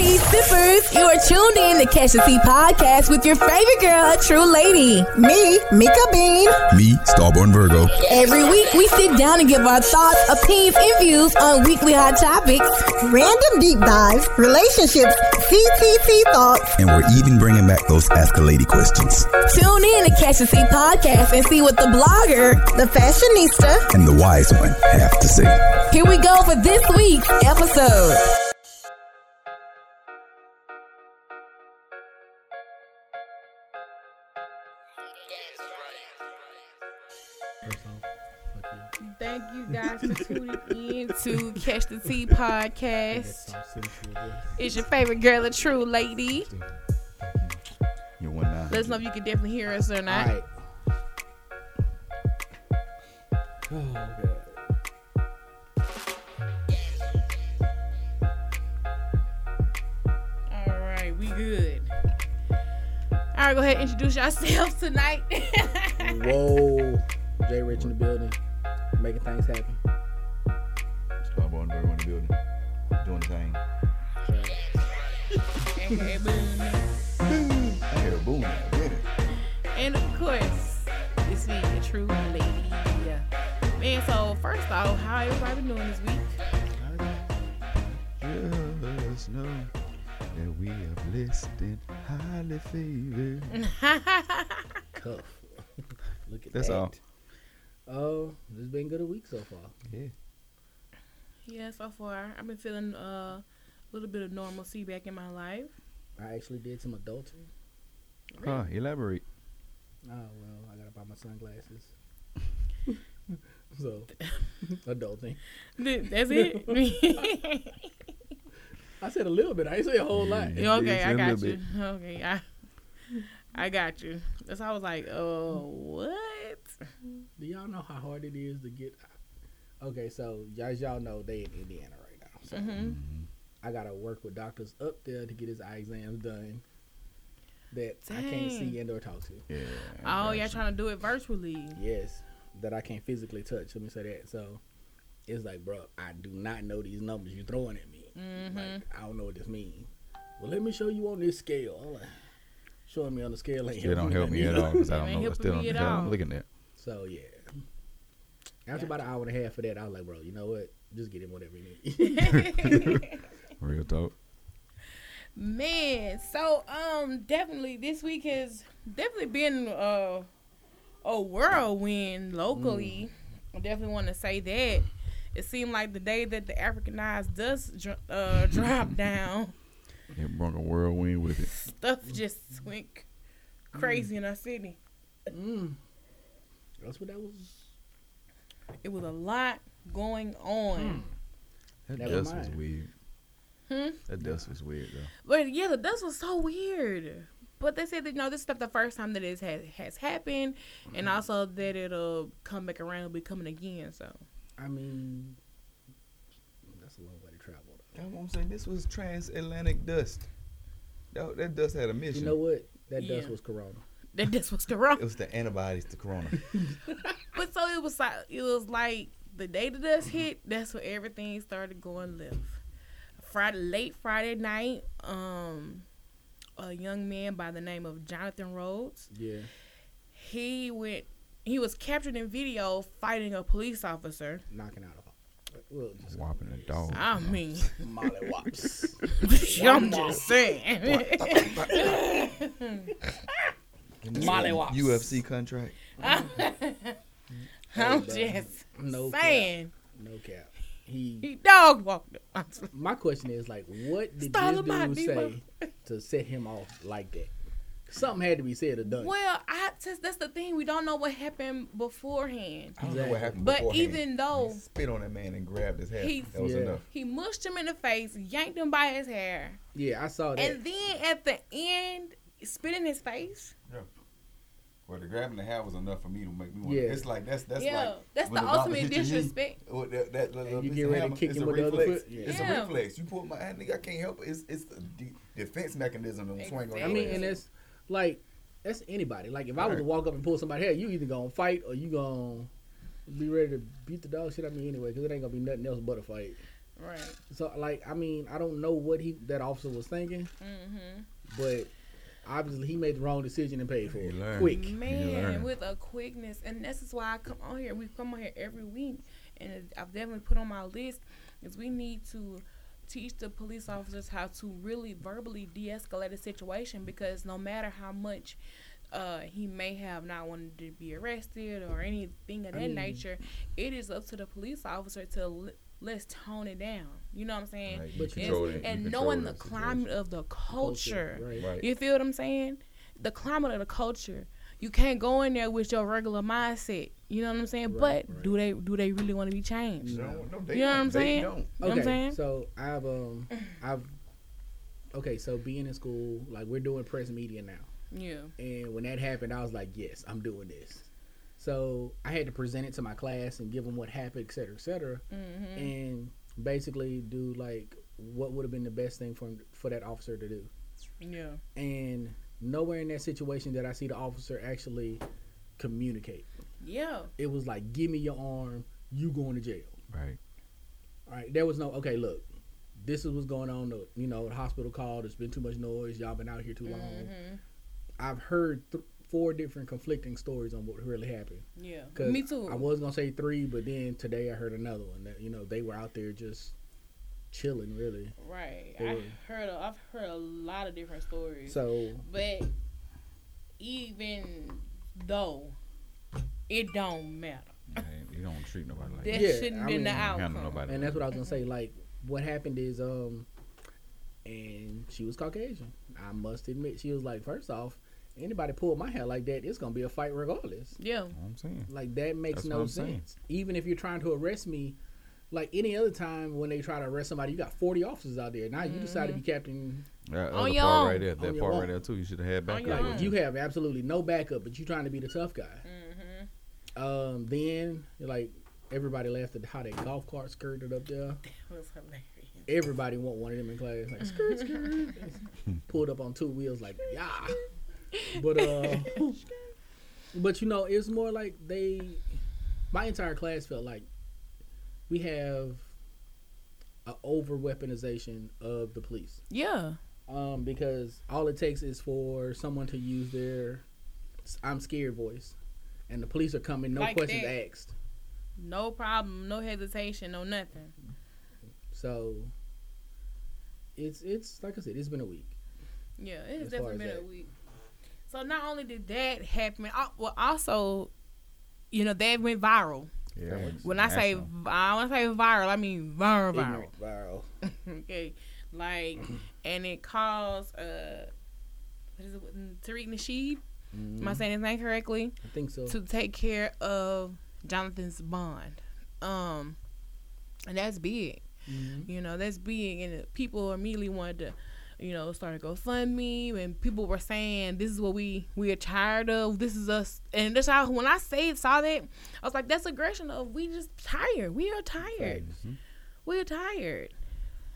cheese sippers. You are tuned in to Catch the Tea podcast with your favorite girl, a true lady. Me, Mika Bean. Me, Starborn Virgo. Every week, we sit down and give our thoughts, opinions, and views on weekly hot topics. Random deep dives, relationships, CTT thoughts. And we're even bringing back those Ask a Lady questions. Tune in to Catch the Tea podcast and see what the blogger, the fashionista, and the wise one have to say. Here we go for this week's episode. Guys for tuning in to Catch the Tea podcast. It's your favorite girl, a true lady. You're one nine. Let us know if you can definitely hear us or not. All right. Oh, God. All right, we good. All right, go ahead and introduce yourselves tonight. Whoa. Jay Rich in the building. Making things happen. Starborn Virgo in the building. Doing the thing. Okay, boom. I hear a boom. And of course, it's me, the true lady. Yeah. Man, so first off, how everybody been doing this week? Just know that we are blessed and highly favored. Cuff. Look at That's that. all. Oh, this has been good a week so far. Yeah. yeah, so far I've been feeling uh, a little bit of normalcy back in my life. I actually did some adulting. Huh, elaborate. Oh well, I gotta buy my sunglasses. so, adulting. That's it. I said a little bit. I didn't say a whole lot. Yeah. okay, I got little you. Okay, I, I got you. That's how I was like, oh, what? Do y'all know how hard it is to get? Okay, so as y'all know, they in Indiana right now. So hmm I gotta work with doctors up there to get his eye exams done. That I can't see and or talk to. Yeah. Oh, y'all trying to do it virtually? Yes, that I can't physically touch. Let me say that. So it's like, bro, I do not know these numbers you're throwing at me. Mm-hmm. Like, I don't know what this means. Well, let me show you on this scale. I'm like, showing me on the scale ain't Still don't help me at all because I don't ain't know. I helping still don't me at know what all. I'm looking at. So yeah. After about an hour and a half of that, I was like, bro, you know what? Just get him whatever you need. Real talk. Man, so um, definitely this week has definitely been uh, a whirlwind locally. I definitely want to say that. It seemed like the day that the Africanized dust dr- uh, dropped down, It brought a whirlwind with it. stuff just went crazy in our city. mm. That's what that was. It was a lot going on. That Never dust was weird. Hmm? That dust was weird though. But yeah, the dust was so weird. But they said that you know this is not the first time that it has has happened, and also that it'll come back around, it'll be coming again. So I mean, that's a long way to travel. Though. That's what I'm saying. This was transatlantic dust. That, that dust had a mission. You know what? That Yeah. dust was Corona. That this was corona. it was the antibodies to Corona. But so it was like it was like the day the dust hit. That's when everything started going left. Friday, late Friday night, um, a young man by the name of Jonathan Rhodes. Yeah. He went. He was captured in video fighting a police officer. Knocking out a well, just Whopping a dog. I mean, Molly Wops. I'm just saying. Molly Wops. UFC contract. I'm just no saying. cap. No cap. He. He dog walked. him. My question is like, what did Stall this dude Debo. say to set him off like that? Something had to be said or done. Well, I just that's the thing. We don't know what happened beforehand. I don't know what happened But beforehand. even though He spit on that man and grabbed his hair. He- that was Yeah. enough. he mushed him in the face, yanked him by his hair, Yeah, I saw that. and then at the end, spit in his face. Yeah. Well, the grabbing the hair was enough for me to make me want. Yeah. It's like that's that's yeah, like that's when the doctor ultimate hit your knee, disrespect. oh, that, that And you get of ready to kick it's him a with the other reflex. foot? Yeah. It's Yeah. a reflex. You pull my hand, nigga, I can't help it. It's it's the de- defense mechanism to swing on Exactly. I mean, ass. and it's like that's anybody. Like if I was to walk up and pull somebody hair, you either gonna fight or you gonna be ready to beat the dog shit out of me anyway, because it ain't gonna be nothing else but a fight. Right. So like, I mean, I don't know what he that officer was thinking, Mm-hmm. but obviously he made the wrong decision and paid for it learned. quick. Man, with a quickness, and this is why I come on here. We come on here every week, and I've definitely put on my list is we need to teach the police officers how to really verbally de-escalate a situation because no matter how much uh, he may have not wanted to be arrested or anything of I that mean- nature, it is up to the police officer to l- let's tone it down. You know what I'm saying? Like, you But control and, it, and control knowing the situation. climate of the culture. right? Right. You feel what I'm saying? The climate of the culture. You can't go in there with your regular mindset. You know what I'm saying? Right, but right. do they do they really want to be changed? No, no, they You know what don't. I'm They saying? don't. You know what I'm saying? so I've um I've okay, so being in school, like we're doing press media now. Yeah. And when that happened, I was like, yes, I'm doing this. So I had to present it to my class and give them what happened, et cetera, et cetera, Mm-hmm. and basically do like what would have been the best thing for for that officer to do. Yeah. And nowhere in that situation did I see the officer actually communicate. Yeah. It was like, give me your arm, you going to jail. Right. All right, there was no okay. Look, this is what's going on. The, you know, the hospital called. There's been too much noise. Y'all been out here too long. Mm-hmm. I've heard th- four different conflicting stories on what really happened. Yeah. 'Cause Me too. I was gonna say three, but then today I heard another one that you know they were out there just chilling, really. right. They I were- heard. A, I've heard a lot of different stories. So but even though it don't matter, Man, you don't treat nobody like that that. Yeah, shouldn't I been mean- the You don't handle outcome. nobody and that's what I was gonna say. Like what happened is um, and she was Caucasian. I must admit, she was like, first off, anybody pull my hair like that, it's gonna be a fight regardless. Yeah. that. You know what I'm saying. Like that makes That's no what I'm saying. sense. Even if you're trying to arrest me, like any other time when they try to arrest somebody, you got 40 officers out there. Now you decide to be captain. That On your part own. right there, that your part own. right there too. You should have had backup. your own. Like you have absolutely no backup, but you're trying to be the tough guy. Mm-hmm. Um, then like everybody laughed at how that golf cart skirted up there. It was hilarious. Everybody want one of them in class. Like skirt, skirt. Pulled up on two wheels, like yeah. But uh, but you know, it's more like they. My entire class felt like we have a over weaponization of the police. Yeah. Um, because all it takes is for someone to use their "I'm scared" voice, and the police are coming, no Like questions that. asked. No problem. No hesitation. No nothing. So it's it's like I said, it's been a week. Yeah, it has definitely been a week. So not only did that happen, al- well, also, you know, that went viral. Yeah, it's When I say. I want to say viral, I mean viral, viral. Ignorant, viral. okay, like, and it caused uh, what is it? Tariq Nasheed. Am I saying his name correctly? I think so. to take care of Jonathan's bond. Um, and that's big. Mhm. You know, that's big. And people immediately wanted to, you know, started to GoFundMe, and people were saying, "This is what we we are tired of. This is us." And that's how when I say saw that, I was like, "That's aggression of we just tired. We are tired. We are tired."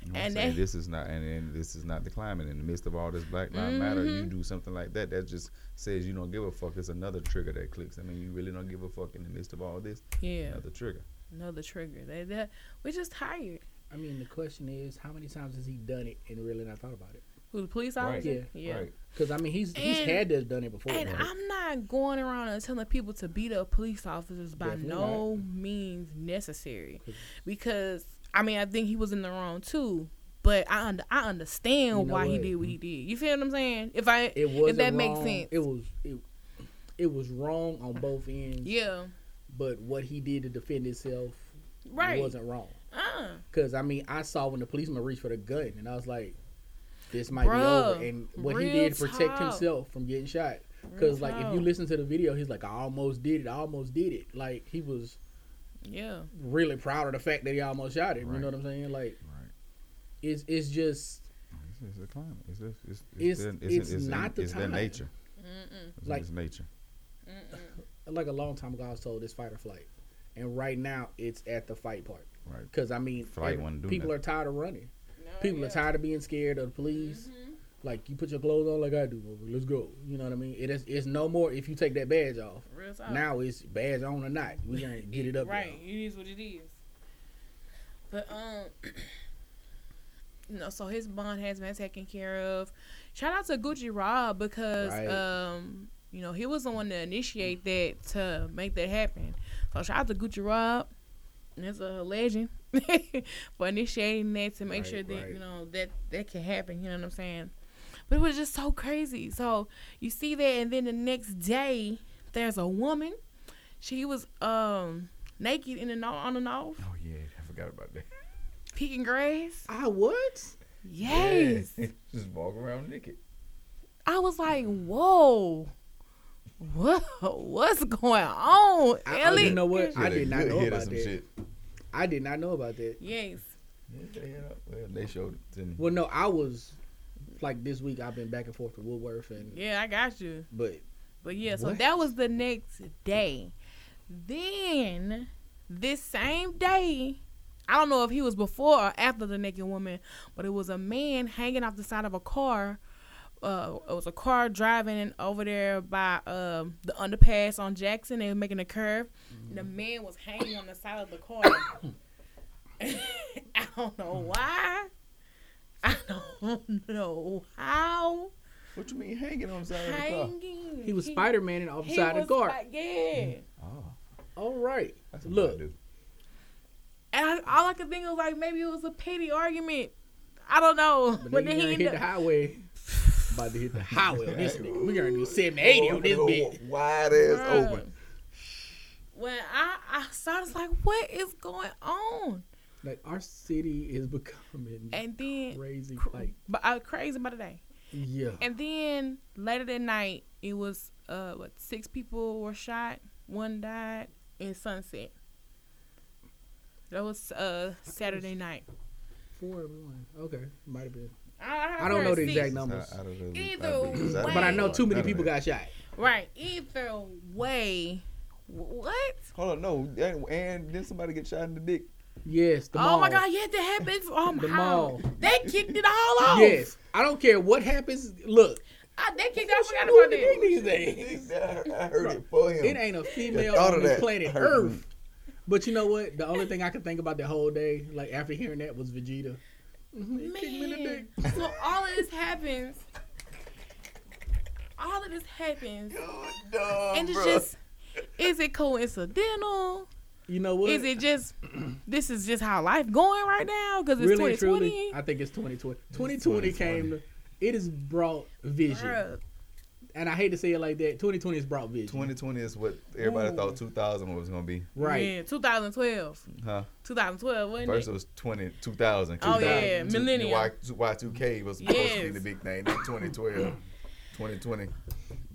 You know what I'm and saying? they- this is not, and, and this is not the climate. In the midst of all this Black Lives Matter, Mm-hmm. you do something like that. That just says you don't give a fuck. It's another trigger that clicks. I mean, you really don't give a fuck in the midst of all this. Yeah, Another trigger. another trigger. They, they, we're just tired. I mean, the question is, how many times has he done it and really not thought about it? Who the police Right. officer? Yeah. Right. Because I mean, he's he's And- had to have done it before. And right? I'm not going around and telling people to beat up police officers by Definitely no means necessary, because I mean I think he was in the wrong too. But I under, I understand You know why he what? did what he mm-hmm. did. You feel what I'm saying? If I it if that makes sense, It was it, it was wrong on both ends. yeah, But what he did to defend himself right. wasn't wrong. Uh, Because I mean, I saw when the policeman reached for the gun, and I was like, "This might Bruh, be over." And what he did to protect talk. himself from getting shot. Because like, if you listen to the video, he's like, "I almost did it. I almost did it." Like he was yeah, really proud of the fact that he almost shot him. You know what I'm saying? Like, Right. it's it's just It's, it's the climate. It's just, it's, It's- their- it's in- not the it's their time. nature. Mm-mm. It's Like- his nature. like a long time ago. I was told it's fight or flight, and right now it's at the fight part. Right. Because I mean, Flight every- do people nothing. are tired of running. No, People yeah. are tired of being scared of the police. Mhm. Like you put your clothes on like I do. Let's go. You know what I mean? It is. It's no more if you take that badge off. Real talk. Now it's badge on or not. We gonna get it up. Right, there. it is what it is. But um, you know, so his bond has been taken care of. Shout out to Gucci Rob because Right. um, you know, he was the one to initiate that to make that happen. So shout out to Gucci Rob. That's a legend for initiating that to make Right, sure that right. you know that that can happen. You know what I'm saying? But it was just so crazy. So you see that, and then the next day, there's a woman. She was um naked in the no- on the north, Oh yeah, I forgot about that. picking grass. I what? Yes. Yeah. Just walk around naked. I was like, whoa. What what's going on? I, Ellie? you know what? I did not know hit about some that. shit. I did not know about that. Yes. Yeah, they. Well, they showed it to me. Well, no, I was like this week. I've been back and forth to Woodworth, and Yeah, I got you. but But yeah, so What? that was the next day. Then this same day, I don't know if he was before or after the naked woman, but it was a man hanging off the side of a car. Uh, it was a car driving over there by um, the underpass on Jackson. They were making a curve. And the man was hanging on the side of the car. I don't know why. I don't know how. What you mean hanging on the side of the car? He was Spider Man off the he side of the car. like- yeah. Oh, All right, that's what look, I do. And I, all I could think of like maybe it was a petty argument. I don't know. but, But, then then you he gonna hit ended the highway. About to hit the highway on this nigga. We gonna do 70, 80 on this bitch. Wide ass Bruh. open. when I I saw, I was like, what is going on? Like our city is becoming And then crazy. cr- Like but I was crazy by the day. yeah, And then later that night, it was uh what six people were shot, one died in Sunset. That was uh Saturday night. four everyone. Okay, might have been. I, I don't know the six. exact numbers, Out of the- Either out of way. but I know too many people got shot. Right. Either way, what? Hold on, no, and, and then somebody get shot in the dick. Yes, the oh mall. my God! Yeah, that happened. Oh my The God. mall. They kicked it all off. Yes, I don't care what happens. Look, Ah, they kicked it. I forgot who about the dick these days. I heard it for him. It ain't a female thought on of this planet hurt me. Earth. But you know what? The only thing I could think about the whole day, like after hearing that, was Vegeta. He kicked me in the Man, so all of this happens. All of this happens, Dumb, and it's bruh. just. Is it coincidental? You know what? Is it just this is just how life going right now because it's really 2020? truly? I think it's 2020. 2020 came. To, it has brought vision, Bruh, and I hate to say it like that. 2020 has brought vision. 2020 is what everybody Ooh. thought 2000 was gonna be, Right. Yeah, 2012. huh? 2012, wasn't First it? it was 20 2000. Oh, yeah, 2000, millennium. Y, Y2K was supposed to be the big thing. Then 2012, 2020.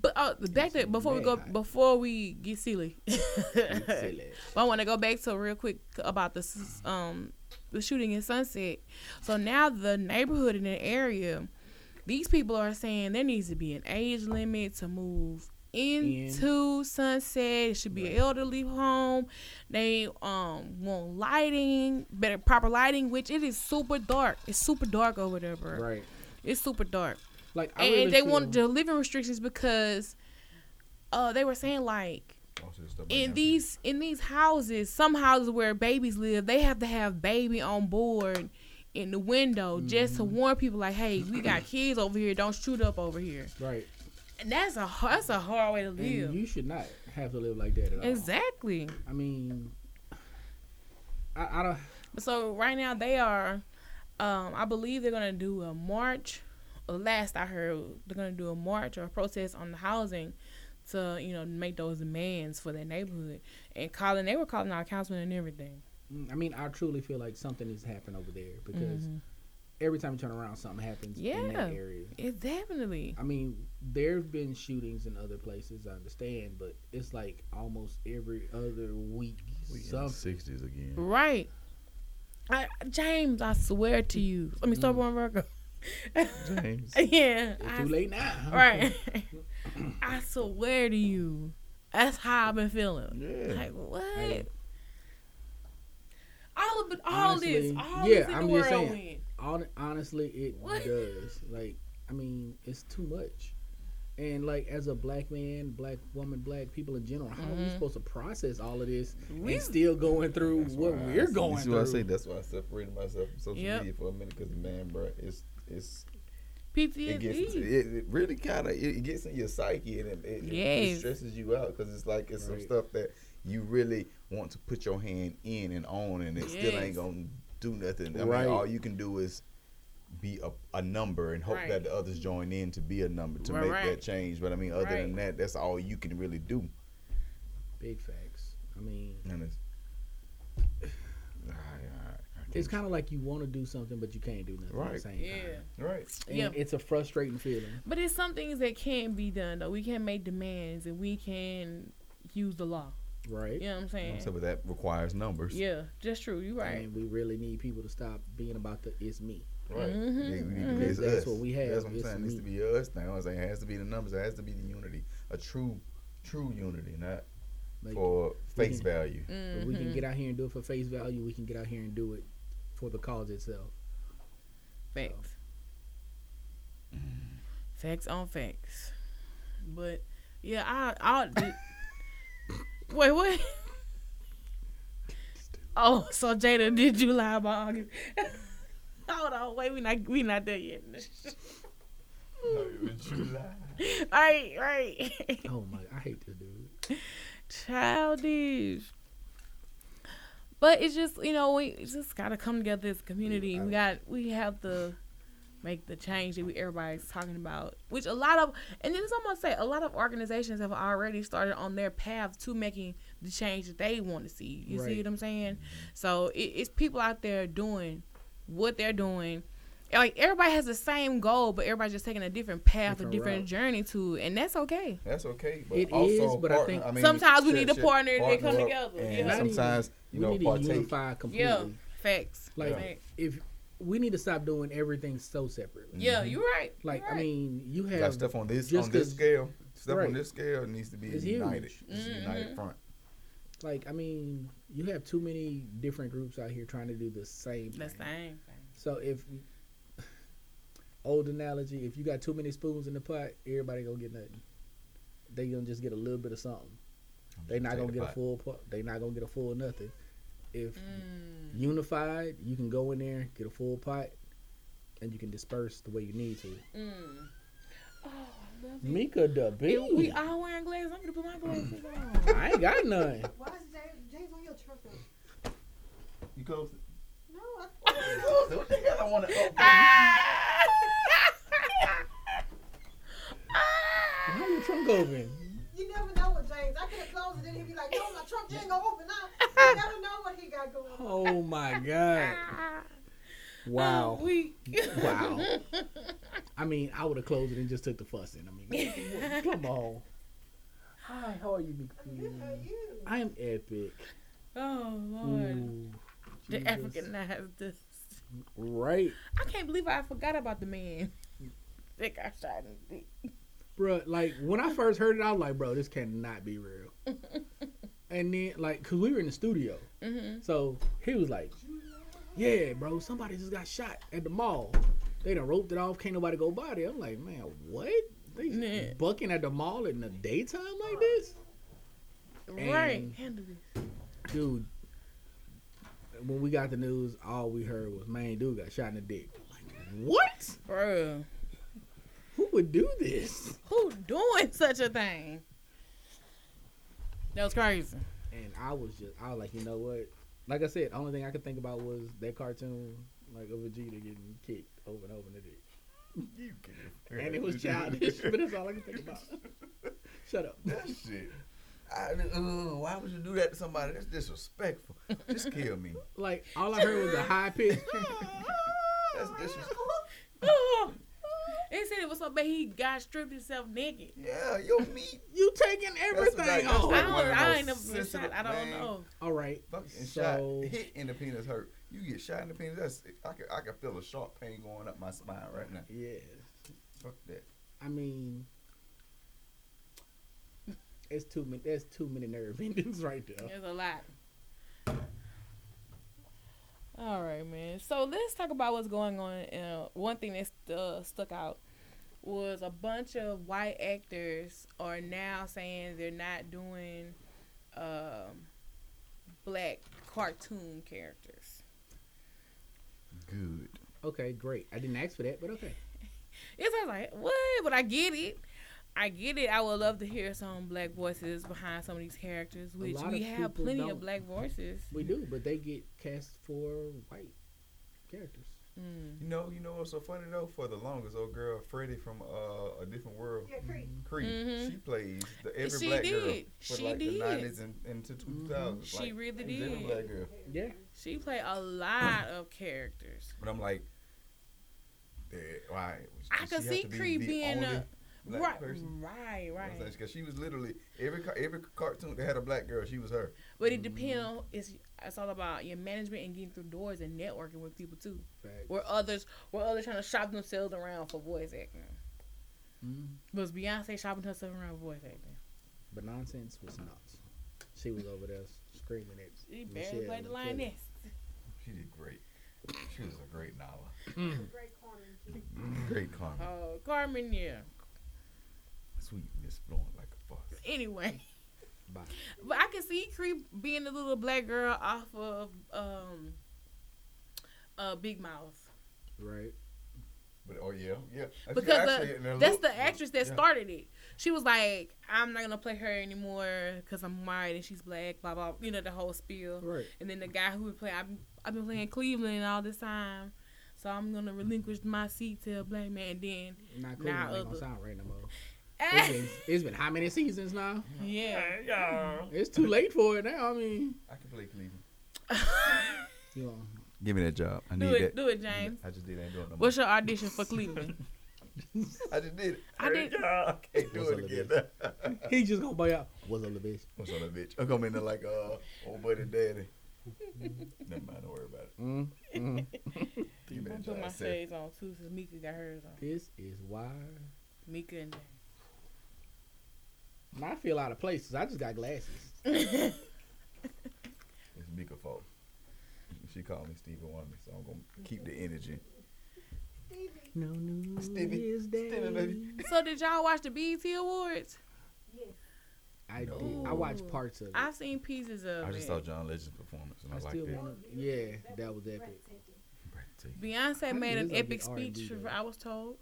But uh, back to before we go Man. before we get silly. Silly. But I want to go back to real quick about the um the shooting in Sunset. So now the neighborhood in the area, these people are saying there needs to be an age limit to move into Sunset. It should be an elderly home. They um want lighting, better proper lighting, which it is super dark. It's super dark over there, bro. Right. It's super dark Like I and really they feel- wanted the living restrictions because uh they were saying like in these in these houses some houses where babies live they have to have baby on board in the window just to warn people like hey we got kids over here. Don't shoot up over here. Right. and that's a that's a hard way to And live. you should not have to live like that at all. exactly. I mean, I, I don't. so right now they are um i believe they're gonna do a march. Uh, last i heard they're gonna do a march or a protest on the housing to you know make those demands for their neighborhood. And calling they were calling out councilmen and everything I mean, I truly feel like something is happening over there because every time you turn around, something happens in Mm-hmm. Yeah. that area. it's definitely I mean, there've been shootings in other places, I understand, but it's like almost every other week. We in the 60s again. right I, james i swear to you let me start one Virgo. James. yeah It's I- too late now. right i swear to you that's how i've been feeling Yeah. Like what? Hey. All of it, all Honestly, this, all yeah, this in I'm the just saying. whirlwind. Hon- honestly, it What? does. Like, I mean, it's too much. And like as a black man, black woman, black people in general, how are we mm-hmm. supposed to process all of this We- and still going through That's what we're going You see through? what I say? That's why I separated myself from social Yep. media for a minute. Because man, bro, it's it's PTSD. it gets it, it really kind of it, it gets in your psyche and it, it, it stresses you out because it's like it's some stuff that you really want to put your hand in and on and it still ain't gonna do nothing. I Right. mean, all you can do is be a, a number and hope Right. that the others join in to be a number to Right, make right. that change. But I mean, other than that, that's all you can really do. Big facts. I mean, And it's, I- I- I it's kind of like you want to do something, but you can't do nothing at the Right. same Yeah. time. right. And Yeah. it's a frustrating feeling. But it's some things that can be done though. We can make demands and we can use the law. Right. You know what I'm saying? So, but that requires numbers. Yeah, just true. You're right. And we really need people to stop being about the it's me. Right. Mhm, Yeah, we need to mhm. it's That's us. what we have. That's what I'm It's saying. It needs to be us now. I'm saying it has to be the numbers. It has to be the unity. A true, true unity, not Like, for face can- value. if we Mm-hmm. can get out here and do it for face value, we can get out here and do it for the cause itself. Facts. Facts on facts. But yeah, I I did. Wait, what? Oh, so Jada, did you lie about August? Hold on, wait, we not we not there yet. No, you right, right. Oh my, I hate to this dude. Childish. But it's just you know we just gotta come together as a community. Yeah, we got we have to make the change that we everybody's talking about. Which a lot of and then I'm gonna say a lot of organizations have already started on their path to making the change that they want to see. You Right. see what I'm saying? Mm-hmm. So it, it's people out there doing what they're doing. Like everybody has the same goal, but everybody's just taking a different path, Different a different route. journey to it, and that's okay. That's okay. But It also is, but I partner- think- mean, Sometimes we need a share- partner that come together, And yeah. Sometimes you we know need to partake. unify completely. Yeah, facts. Like Right. if we need to stop doing everything so separately. Yeah, you're right. Like You're I mean, you Got have stuff on this just on this 'cause- scale. Stuff Right. on this scale needs to be It's united. huge. It's a Mm-hmm. united front. like I mean, you have too many different groups out here trying to do the same the same thing. same. So if old analogy, if you got too many spoons in the pot, everybody gonna get nothing. They gonna just get a little bit of something. They not gonna the get a full pot. They not gonna get a full nothing. If Mm. unified, you can go in there, get a full pot, and you can disperse the way you need to. Mm. Oh, I love it. Mika the Hey, we all wearing glasses. I'm gonna put my glasses on. I ain't got none. Why is James, James on your truck? You close it. No, I, You close it. What the hell I want to open? How your trunk open? you never know with James. I could have closed it and he'd be like, no, my truck ain't gonna open now. You never know what he got going on. Oh my god! Wow. We. Wow. I mean, I would have closed it and just took the fussing. I mean, come on. Hi, how are you, Mika? Good for you. I am epic. oh Lord, Ooh, the Jesus. has this. Right, I can't believe I forgot about the man that got shot in the dick. Bro. Like when I first heard it, I was like, bro, this cannot be real. and then, like, cause we were in the studio, Mm-hmm. so he was like, "Yeah, bro, somebody just got shot at the mall. They done roped it off. Can't nobody go by there." I'm like, man, what? They Yeah. bucking at the mall in the daytime like this? Right. And- Handle this. dude, when we got the news, all we heard was main dude got shot in the dick. Like, what? Bro, would do this? who doing such a thing? That was crazy. And I was just, I was like, you know what? Like I said, the only thing I could think about was that cartoon, like of Vegeta getting kicked over and over in the dick. You can- And it was childish, but that's all I could think about. Shut up. That shit. I, uh, why would you do that to somebody? That's disrespectful. Just kill me. Like all I heard was a high pitch. That's disrespectful. They said it was so bad he got stripped himself naked. Yeah, your meat. you taking everything like- that's I off. like- don't. one of the I ain't never been shot. sensitive, I don't know. All right. Fucking So- shot, hit in the penis hurt. You get shot in the penis. That's I can I can feel a sharp pain going up my spine right now. Yeah. Fuck that. I mean, it's too many. There's too many nerve endings right there. There's a lot. All right, man. So let's talk about what's going on. Uh, one thing that uh, stuck out was a bunch of white actors are now saying they're not doing um, black cartoon characters. Good. Okay, great. I didn't ask for that, but okay. It's I was like, what? But I get it. I get it. I would love to hear some black voices behind some of these characters, which we have plenty don't. of black voices. We do, but they get cast for white characters. Mm. You know, you know what's so funny though? For the longest, old girl Freddie from uh, a different world, Yeah, Cree. Cree, Mhm. she plays the every She black girl for She like the nineties and into two thousands. She like, really did. black girl. Yeah. She played a lot of characters. But I'm like, why? I Does could see to be Cree being only a black right, person? right, right. Because she was literally every every cartoon that had a black girl, she was her. But it depends on it's it's all about your management and getting through doors and networking with people too. Facts. Where others where others trying to shop themselves around for voice acting. Mhm. Was Beyonce shopping herself around for voice acting? But nonsense was nuts. She was over there screaming at She barely Michelle played the and Kelly. lioness. She did great. She was a great Nala. Great corner. too. Great Carmen. Oh, Carmen, yeah. Sweet Miss flowing like a faucet. Anyway. Bye. But I can see Creep being a little black girl off of um uh Big Mouth. Right. But oh yeah, yeah. She Because actually the, that's look- the actress that yeah. started it. She was like, "I'm not gonna play her anymore because I'm white and she's black." Blah blah. You know the whole spiel. Right. And then the guy who would play, I've been, I've been playing Cleveland all this time, so I'm gonna relinquish my seat to a black man. And then, Not Nah, Cleveland ain't other- gonna sound right no more. It's been, it's been how many seasons now? yeah, Yeah. It's too late for it now. I mean, I can play Cleveland. you know, Give me that job. I do need it, that. do it, James. I just did. I ain't doing it no more. What's your audition for Cleveland? I just did it. I did- I can't do What's it again. he just gonna buy out. What's up, the bitch? What's on that bitch? I'm coming in there like uh old buddy daddy. Never mind, don't worry about it. Mm, mm. Give me I that put my shades on too, since Mika got hers on. This is why. Mika and I feel out of place 'cause I just got glasses. It's Mika fault. She called me Stevie Wonder, so I'm gonna keep the energy. Stevie. No news Stevie. is day. Stevie, baby. So did y'all watch the BET Awards? Yes. I No. did. I watched parts of it. I've seen pieces of I just it. saw John Legend's performance, and I, I liked still it. want to. Yeah, that was epic. Breathtaking. Beyonce made an epic speech. though. I was told.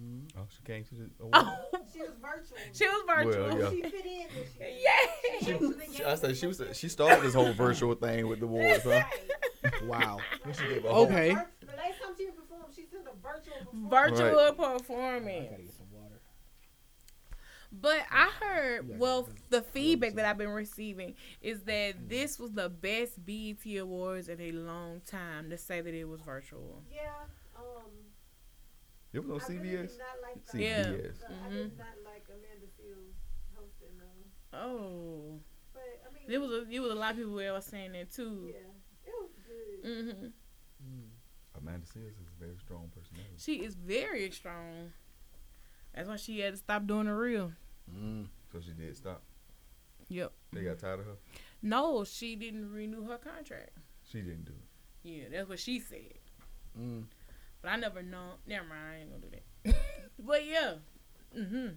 Mm. Oh, she came to the award. Oh, She was virtual. she was virtual. Well, yeah. She fit in this year. Yeah. She was She. I said she was. She started this whole virtual thing with the awards, huh? Wow. She gave a whole- Okay. The last time she performed, she's in a virtual performance. Virtual I performance. gotta get some water. But I heard, well, the feedback that I've been receiving is that this was the best BET Awards in a long time to say that it was virtual. Yeah. It was on I really CBS. did not like CBS. Yeah. the- I did not like Amanda Seales hosting. Uh, Oh, but I mean, there was a there was a lot of people that was saying that too. yeah, it was good. hmm Mm. Amanda Seales is a very strong personality. She is very strong. That's why she had to stop doing the real. Mm. So she did stop. Yep. They got tired of her. No, she didn't renew her contract. She didn't do it. Yeah, that's what she said. Mm. But I never know. Never mind. I ain't gonna do that. but yeah. Mhm.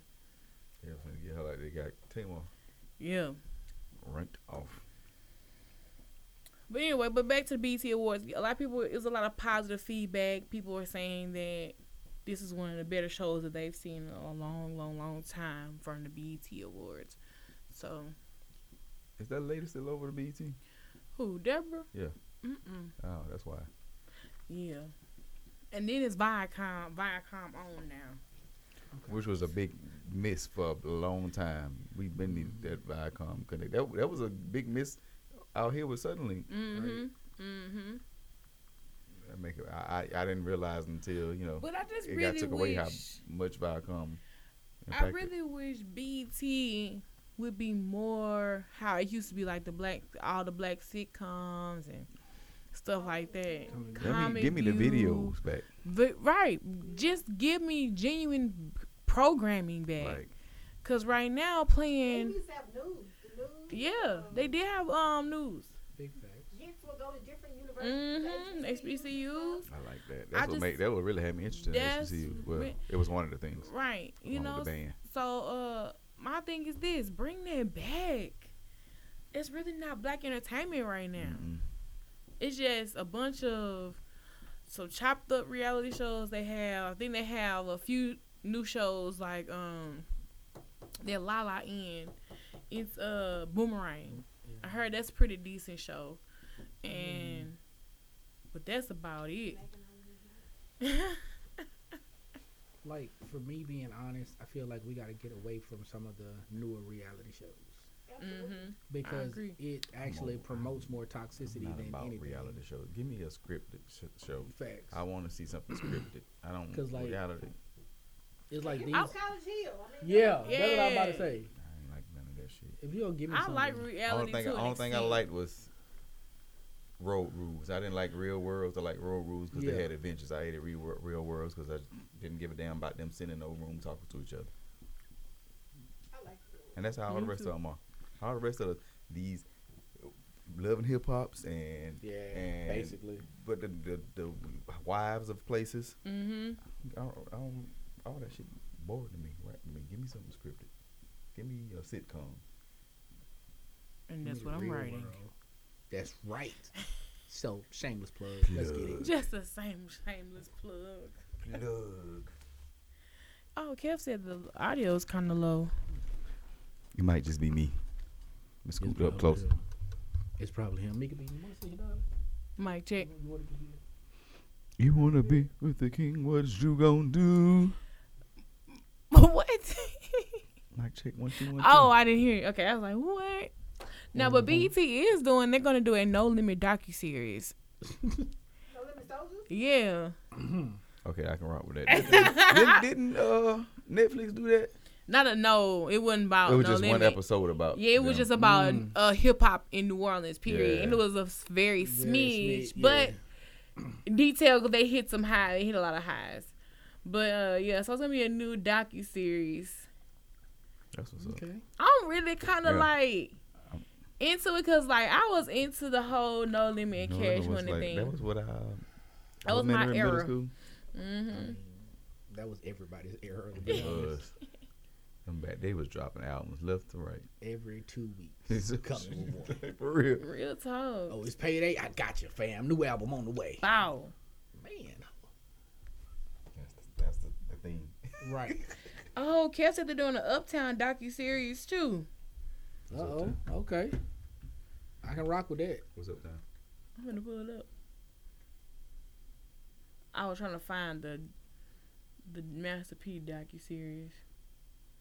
Yeah, finna get her like they got Tamar Yeah. ranked off. But anyway, but back to the BT Awards. A lot of people, it was a lot of positive feedback. People were saying that this is one of the better shows that they've seen in a long, long, long time from the BT Awards. So, Is that lady still over the BT? who, Deborah? Yeah. Mm-mm. Oh, that's why. Yeah. And then it's Viacom, Viacom on now. Which was a big miss for a long time. We've been needed that Viacom connect. That that was a big miss out here with suddenly. Mm-hmm. Mm-hmm. That make it, I, I I didn't realize until you know But I just it really got took away how much Viacom. I really wish BT would be more how it used to be, like the black, all the black sitcoms and stuff like that. Let me, give me the videos back. But, right, just give me genuine programming back. Like Cause right now They playing, used to have news. The news. yeah, um, they did have um news. Big facts. Gents will go to different universities Mm-hmm. HBCUs. I like that. I That's what just- made that would really have me interested in That's HBCU. Well, re- it was one of the things. Right. You know. the band. So uh, my thing is this: bring that back. It's really not black entertainment right now. Mm-mm. It's just a bunch of some chopped up reality shows they have. I think they have a few new shows like um they're La La in. It's uh Boomerang. I heard that's a pretty decent show. And but that's about it. Like for me being honest, I feel like we got to get away from some of the newer reality shows mm-hmm. because it actually promotes more toxicity Not than about anything. reality shows. Give me a scripted sh- show. Facts. I want to see something scripted. I don't 'Cause, like, reality. It's like You these. know College Hill. I mean, Yeah, that's what I was about to say. I ain't like none of that shit. If you don't give me, I something, like Only reality thing, to an only thing I liked was Road Rules. I didn't like Real Worlds. I like Road Rules because Yeah. they had adventures. I hated Real, Real Worlds because I didn't give a damn about them sitting in no room talking to each other. I like. And that's how all the rest too. of them are. All the rest of these loving hip hops and Yeah, and basically. but the, the the wives of places, Mm-hmm. I don't, I don't, all that shit bored to me. Right? I mean, give me something scripted. Give me a sitcom. And Give that's what I'm writing. world. That's right. So shameless plug. Let's get it. Just the same shameless plug. Plug. Oh, Kev said the audio is kind of low. It might just be me. Let's It's scoot up probably closer. him. It's probably him. Mika, you want to say your daughter? Mic check. You wanna get here? You wanna be with the king? What you gonna do? what? Mic check one two one. oh, I didn't hear you. Okay, I was like, what? No, but BET is doing. They're gonna do a No Limit docu series. No Limit Soldiers? Yeah. Okay, I can rock with that. didn't, didn't uh, Netflix do that? Not a no. It wasn't about. it was no just limit. one episode about. Yeah, it was just about Mm. uh, hip hop in New Orleans. Period, and it was a very, Very smidge, smidge, but yeah. detail. They hit some high. They hit a lot of highs. But uh, yeah, so it's gonna be a new docu series. That's what's up. Okay. I'm really kind of Yeah. like into it because like I was into the whole no limit No, cash that money like- thing. That was what I. That was wasn't my in era. mm-hmm. That was everybody's era. It was. Them back they was dropping albums left to right. Every two weeks. Coming with one. For real. Real talk. Oh, it's payday. I got you, fam. New album on the way. Wow. Man. That's the, that's the, the thing. Right. Oh, Kev said they're doing an Uptown docu series too. Uh oh. Okay. I can rock with that. What's up now? I'm gonna pull it up. I was trying to find the the Master P docu series.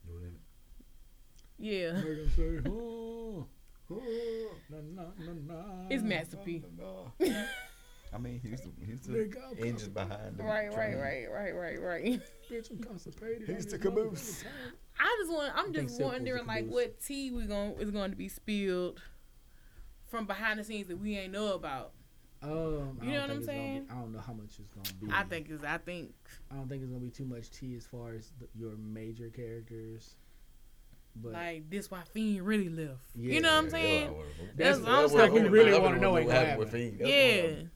No limit. Yeah, Make 'em say, oh, oh, na, na, na, na. it's Master P. I mean, he's the he's the engine behind the Right, right, train. right, right, right, right. Bitch, I'm constipated. He's the caboose. I just want. I'm just Silk was the wondering, like, what tea we going is going to be spilled from behind the scenes that we ain't know about. Um, I You know don't what I'm saying? Be, I don't know how much it's gonna be. I think is. I think. I don't think it's gonna be too much tea as far as the, your major characters. But like this why Fiend really left. Yeah, you know what I'm saying? that's That's what what I'm I saying. wanna- We really wanna know what what happened happened. with Fiend. That's yeah. what I'm-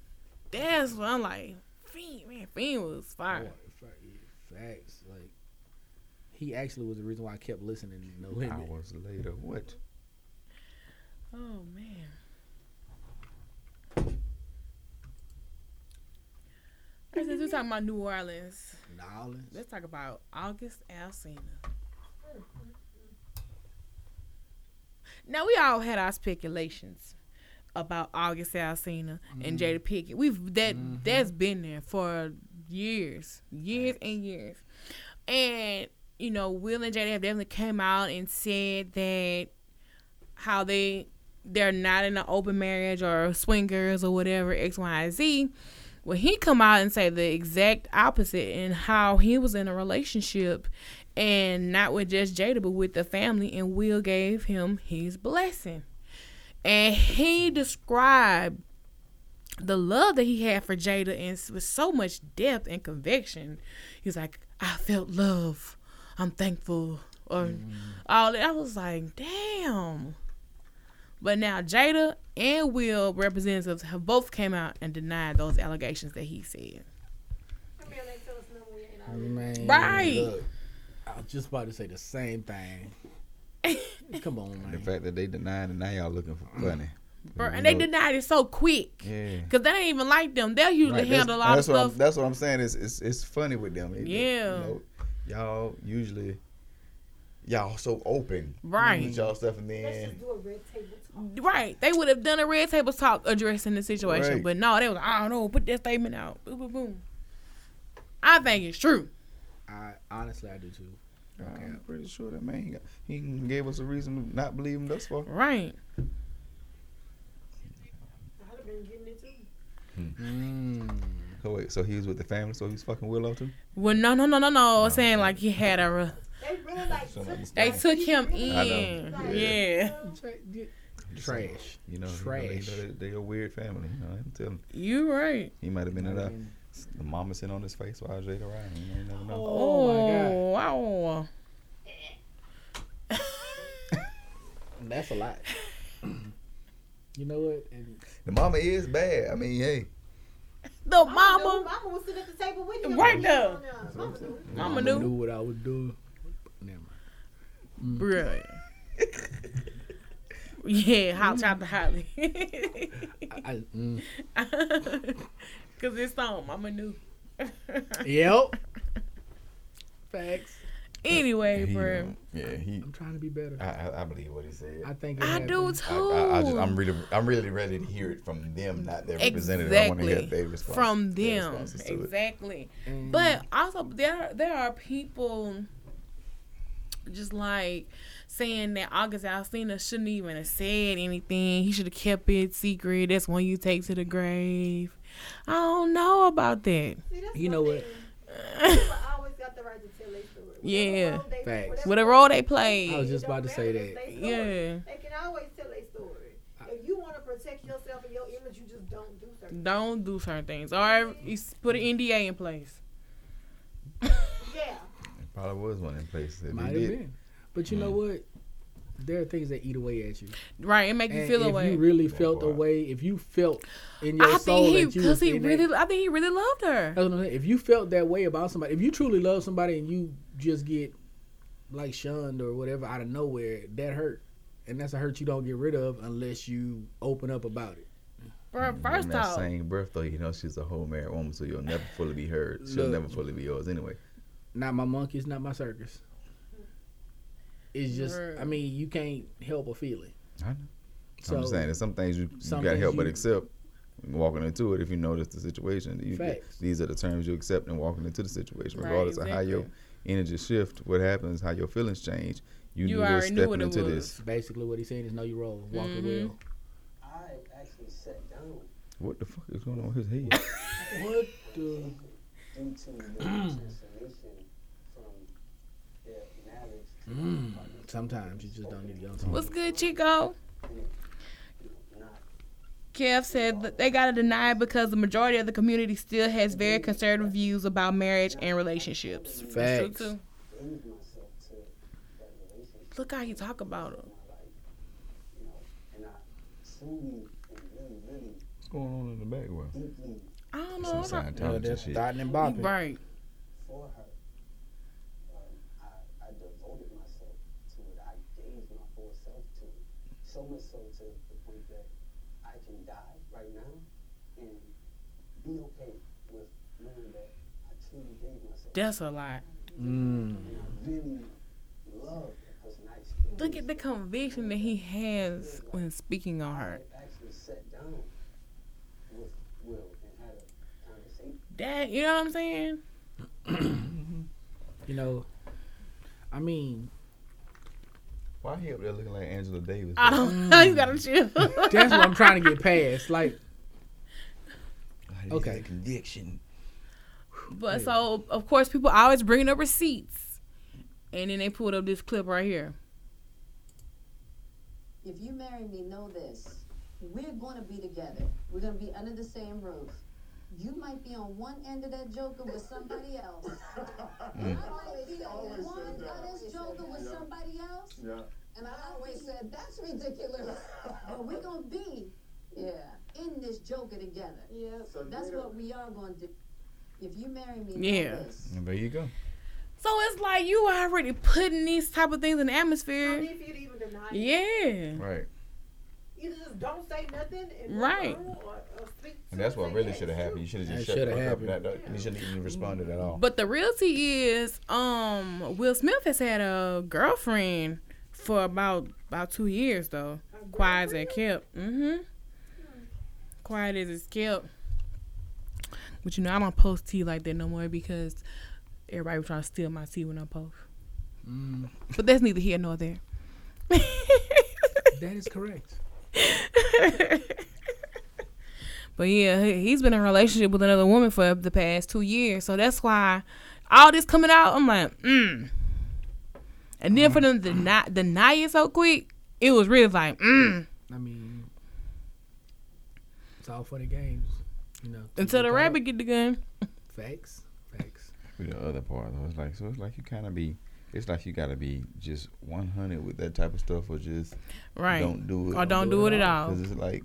That's what I'm like. Fiend, man, Fiend was fire. boy, facts like he actually was the reason why I kept listening to No Limit. Hours later, what? Oh man. Since we're talking about New Orleans, Nolans. let's talk about August Alsina. Now we all had our speculations about August Alsina and mm-hmm. Jada Pinkett. We've that mm-hmm. that's been there for years, years and years. And you know, Will and Jada have definitely came out and said that how they they're not in an open marriage or swingers or whatever X Y Z. Well, he come out and say the exact opposite and how he was in a relationship and not with just Jada but with the family and Will gave him his blessing. And he described the love that he had for Jada and with so much depth and conviction. He's like, I felt love. I'm thankful. Or mm. all that. I was like, damn. But now Jada and Will representatives have both came out and denied those allegations that he said. Come here, they tell us no, we ain't already. Man, Right. look, I was just about to say the same thing. Come on, The fact that they denied and now y'all looking for funny. Bro, and they denied it so quick. Yeah. Cause they ain't even like them. They'll usually Right, handle a that's, lot of that's what I'm, stuff. that's what I'm saying. It's, it's it's funny with them. It- Yeah. You know, y'all usually y'all so open. Right. With y'all stuff and Let's then just do a red table talk. Right. They would have done a red table talk addressing the situation. Right. But no, they was I don't know, put that statement out. Boom, boom, boom. I think it's true. I honestly, I do too. Okay. I'm pretty sure that man he, got, he gave us a reason to not believe him thus far. Right. I'd have been getting it too. Mm. So wait, so he was with the family, so he's fucking Willow too. Well, no, no, no, no, no. Saying like he had a. re- They really like took, They took him I know. in. Like, Yeah. Tra- di- Just saying, Trash. You know, Trash. You know, they, they, they a weird family. You know, I'm telling. You You right. He might have been in I that. mean, The mama sitting on his face while Jada around. You, know, you never know. Oh, oh my Oh, wow. That's a lot. you know what? And The mama is bad. I mean, hey, The Mama, mama. Mama was sitting at the table with you. Right there. Mama knew. Mama knew knew. what I was doing. Never mind. Bruh. Yeah, hot chocolate Holly. I, I, mm. Cause it's on, Mama knew. Yep. Facts. anyway, he, bruh. um, yeah, he. I'm trying to be better. I, I, I believe what he said. I think it I do too. I, I, I just, I'm really, I'm really ready to hear it from them, not their representative. I want to hear Exactly. their response. From them. responses it. Exactly. And But also there there are people just like saying that August Alsina shouldn't even have said anything. He should have kept it secret. That's one you take to the grave. I don't know about that. See, You know what? People always got the right to tell their story. Yeah. Whatever role they- Facts. whatever a role they play. I was just about to say that. story. Yeah. They can always tell their story. If you want to protect yourself and your image, you just don't do certain Don't do certain things. Or you put an NDA in place. Yeah. It probably was one in place. If Might have been. But you know mm. what? There are things that eat away at you. Right, it make you And feel if away. you really Go felt for away, if you felt in your I soul think he that you because was he in that- really I think he really loved her. That's what I'm. If you felt that way about somebody, if you truly love somebody and you just get like shunned or whatever out of nowhere, that hurt. And that's a hurt you don't get rid of unless you open up about it. Bro, in first that off, same breath, though, you know she's a whole married woman, so you'll never fully be heard. She'll Look. never fully be yours anyway. Not my monkey. monkeys, not my circus. It's just, Right. I mean, you can't help a feeling. I know. So, I'm saying there's some things you, you some gotta things help but you- accept. Walking into it, if you notice the situation, you, Facts. these are the terms you accept and walking into the situation, Right, regardless of how your energy shift, what happens, how your feelings change. You, You knew already knew stepping what into was. this. basically what he's saying is know your role, walk Mhm. it well. I actually sat down What the fuck is going on with his head? What the? due to the transformation from their marriage to Mm. Sometimes you just don't need to go to what's good, Chico? Kev said that they gotta deny it because the majority of the community still has very conservative views about marriage and relationships. That's Facts. true too. gave myself to that relationship Look how you talk about in him. my life, you know, and I truly and really, really What's going on in the background? I don't Some know. I'm not- Scientology that's shit. starting and bopping. right. for her. Um, I, I devoted myself to it. I gave my full self to it. So much so to the point that I can die right now and be okay with knowing that I truly gave myself. That's a lot. Mm. and I really love that person. I Look at the conviction that he has when speaking on her. Actually sat down with Will and had a conversation. That you know what I'm saying? You know, I mean, Why he up there looking like Angela Davis? I don't know. You gotta mm. chill. that's what I'm trying to get past. Like, Okay. conviction. But so of course people always bring up receipts, and then they pulled up this clip right here. if you marry me, know this. We're going to be together. We're going to be under the same roof. You might be on one end of that joker with somebody else. I mm. might be on one end of this joker with somebody else. Yeah. And I always said, that's ridiculous. But we're gonna be, yeah, in this joker together. Yeah. So That's what we are gonna do. If you marry me, Yeah. this. And there you go. So it's like you already putting these type of things in the No atmosphere. need for you to even deny it. Yeah. Right. Either just don't say nothing and Right. Or, or speak And that's what really should have happened. You should have That just shut the fuck up. happened. That, that, you shouldn't even responded at all. But the realty is, um, Will Smith has had a girlfriend for about about two years though. Quiet as girlfriend? it kept. Mm-hmm. Quiet as it's kept. But you know, I don't post tea like that no more because everybody was trying to steal my tea when I post. Mm, But that's neither here nor there. that is correct. But yeah, he- he's been in a relationship with another woman for the past two years. So that's why all this coming out, I'm like, mm. And then for them to deny, deny it so quick, it was really like, mm. I mean, it's all for the games, you know. Until the rabbit up. get the gun. Facts, facts. With the other part, though, it's like so. It's like you kind of be. It's like you gotta be just 100 with that type of stuff, or just Right. don't do it, Or don't do it at all. Because it's like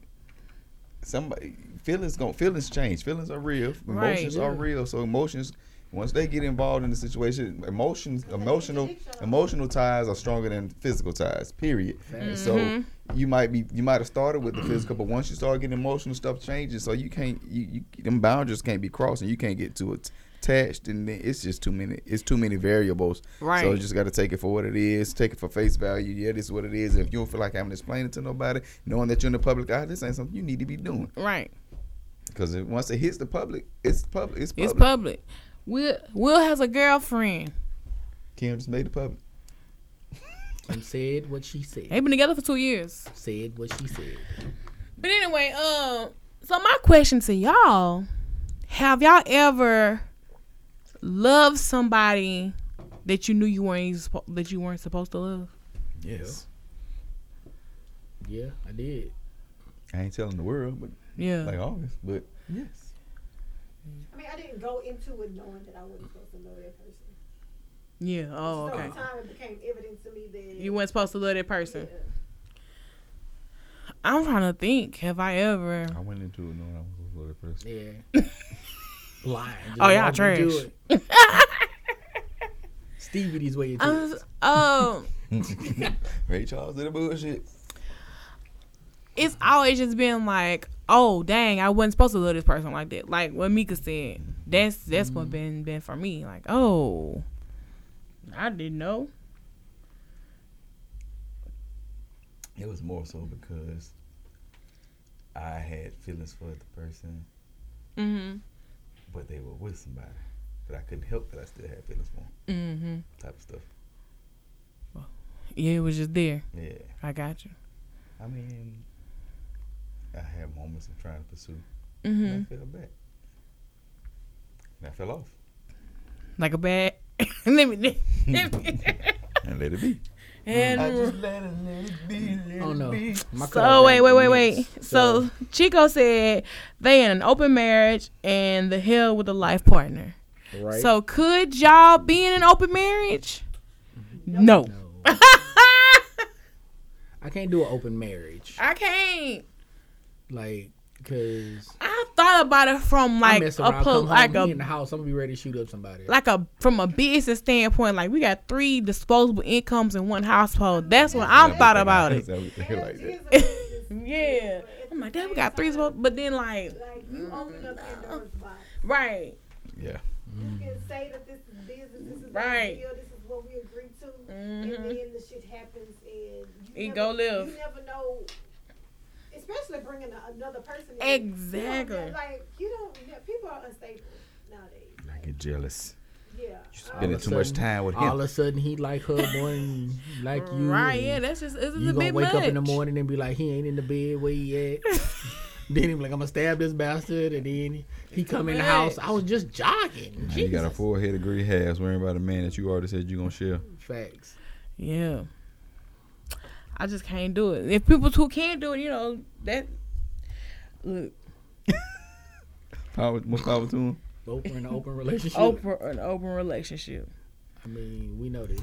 somebody feelings going feelings change. Feelings are real. Right. Emotions are real. So emotions, once they get involved in the situation, emotions, emotional, emotional ties are stronger than physical ties. Period. So Mm-hmm. you might be, you might have started with the physical, but once you start getting emotional, stuff changes. So you can't, you, you them boundaries can't be crossed, and you can't get to too attached, and then it's just too many. It's too many variables. Right. So you just got to take it for what it is. Take it for face value. Yeah, this is what it is. If you don't feel like having to explain it to nobody, knowing that you're in the public eye, this ain't something you need to be doing. Right. Because once it hits the public, it's public. It's public. It's public. Will Will has a girlfriend. Kim just made it public. And said what she said. They've been together for two years. Said what she said. But anyway, um, so my question to y'all: Have y'all ever loved somebody that you knew you weren't that you weren't supposed to love? Yes. Yeah, I did. I ain't telling the world, but Yeah. like August. But yes. I mean, I didn't go into it knowing that I wasn't supposed to know that person. yeah. Oh, so okay. over time, it became evident to me that You weren't supposed to love that person. Yeah. I'm trying to think. Have I ever? I went into it knowing I was supposed to love that person. Yeah. Blind. Just Oh, y'all walked trash. Stevie these way into I it. um, Ray Charles did a bullshit. it's always just been like, oh dang, I wasn't supposed to love this person like that. Like what Mika said. That's that's what been been for me. Like, oh, I didn't know. It was more so because I had feelings for the person, Mm-hmm. But they were with somebody. But I couldn't help that I still had feelings for Mm-hmm. type of stuff. Yeah, it was just there. Yeah. I got you. I mean, I had moments of trying to pursue, Mm-hmm. and I fell back. And I fell off. Like a bad. let me. Let me And let it be. And let it, let it be. Let Oh no. My So wait, wait, wait, wait. mixed, So Chico said they in an open marriage and the hell with a life partner. right. So could y'all be in an open marriage? No. no. I can't do an open marriage. I can't. Like, cause I thought about it from I like mess a around, po- come like home, he in the a house, I'm gonna be ready to shoot up somebody. like a from a business standpoint. Like we got three disposable incomes in one household. That's what I'm thought about it. like And that. it is a business, Yeah. but at I'm the like, damn, we same got three time, disposable. But then like, Like you open up Pandora's box. right, Yeah. You can say that this is business, this is Right. the deal, this is what we agreed to, Mhm. and then the shit happens and you It never, go live. You never know, especially bringing a, another person. in. Exactly. You don't, like you don't. you know, People are unstable nowadays. I get jealous. Yeah. Spending of a too much time with him. all of a sudden he like her more than like you. right. Yeah, that's just it's you a gonna bit wake much. up in the morning and be like, he ain't in the bed where he at. then he be like, I'm gonna stab this bastard, and then he come in the house. I was just jogging. Now you got a Jesus. four headed gray hair worrying about a man that you already said you gonna share. Facts. Yeah. I just can't do it. If people who can't do it, you know, that look, Power, much power to him. Both in an open relationship. open an open relationship. I mean, we know this.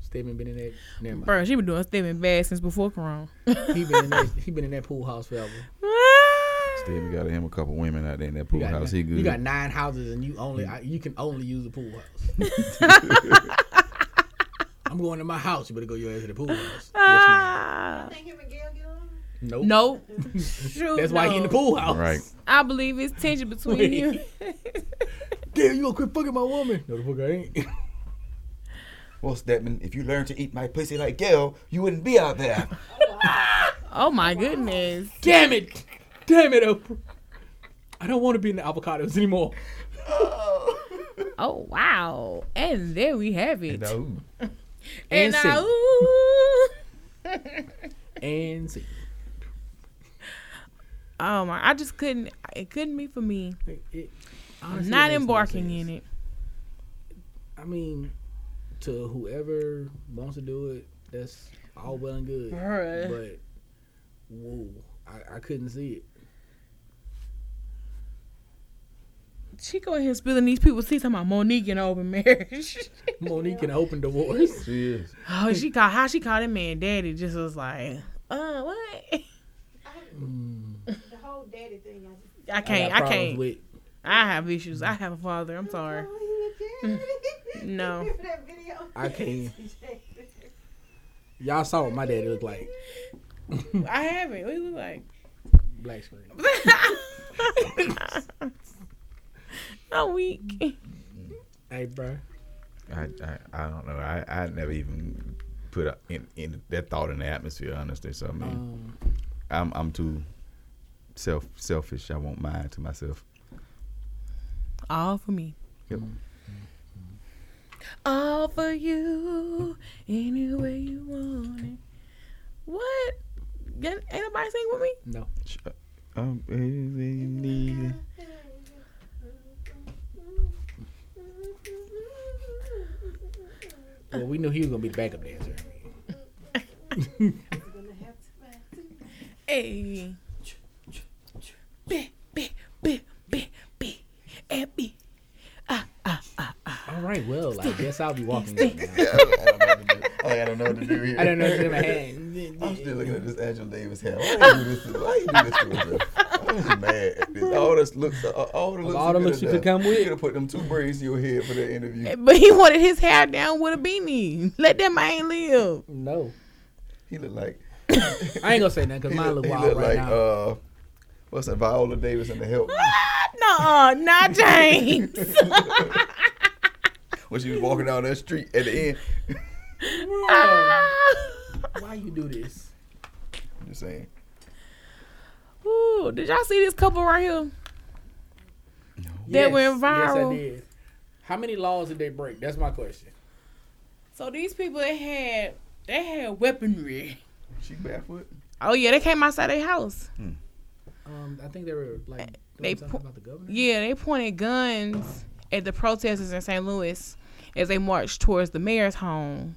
Stedman been in that. Never mind. Bro, she been doing stepping bad since before Corona. He been in that. He been in that pool house forever. Steve got him a couple women out there in that pool got, house. He good. you got nine houses and you only you can only use the pool house. I'm going to my house. You better go your ass to the pool house. Yes, ma'am. Ah. think him and Gail get on? Nope. Nope. Shoot, That's why he in the no. pool house. right. I believe it's tension between you. Damn, you gonna quit fucking my woman? No, the fuck I ain't. Well, Stedman, if you learned to eat my pussy like Gail, you wouldn't be out there. Oh my goodness. Damn it! Damn it, Oprah. I don't want to be in the avocados anymore. Oh wow. And there we have it. no. And, And sing. ooh. And see. Oh my! I just couldn't. It couldn't be for me. It, it, I'm not makes no embarking in it. I mean, to whoever wants to do it, that's all well and good. Bruh. But whoa, I, I couldn't see it. She go ahead spilling these people see talking about Mo'Nique and open marriage. Mo'Nique an open divorce. She is. oh, she called how she called that man daddy. Just was like, uh, what? The whole daddy thing. I just. I can't. got I, can't. With, I have issues. I have a father. I'm sorry. No. Remember that video? I can't. Y'all saw what my daddy looked like. I haven't. What he look like? Black screen. I'm weak. Hey, bro. I, I, I don't know. I, I never even put a, in, in that thought in the atmosphere, honestly. So I mean, Um, I'm I'm too self selfish. I won't mine to myself. All for me. Yep. All for you, any way you want it. What? Ain't nobody sing with me? no. Sh- Um, baby, you need it. Well, we knew he was gonna be the backup dancer. Hey. B, B, B, B, B, and B. All right, well, I guess I'll be walking. out now. I don't know what to do here. I don't know what's in my hand. I'm still looking at this Angela Davis hair. Why you do this? To, why you do this to us? I'm mad. at this. All this looks, uh, all the looks, all the looks you could come with. You could have put them two braids in your head for that interview. But he wanted his hair down with a beanie. Let that man live. No, He looked like I ain't gonna say nothing because he mine look, look he wild right like now. uh, what's that? Viola Davis in the help No, not James. when she was walking down that street at the end. Why you do this? I'm just saying. Ooh, did y'all see this couple right here? That went viral. Yes, I did. How many laws did they break? That's my question. So these people they had they had weaponry. She barefoot. Oh yeah, they came outside their house. Um, I think they were like They doing something pu- about the governor. Yeah, they pointed guns at the protesters in St. Louis as they marched towards the mayor's home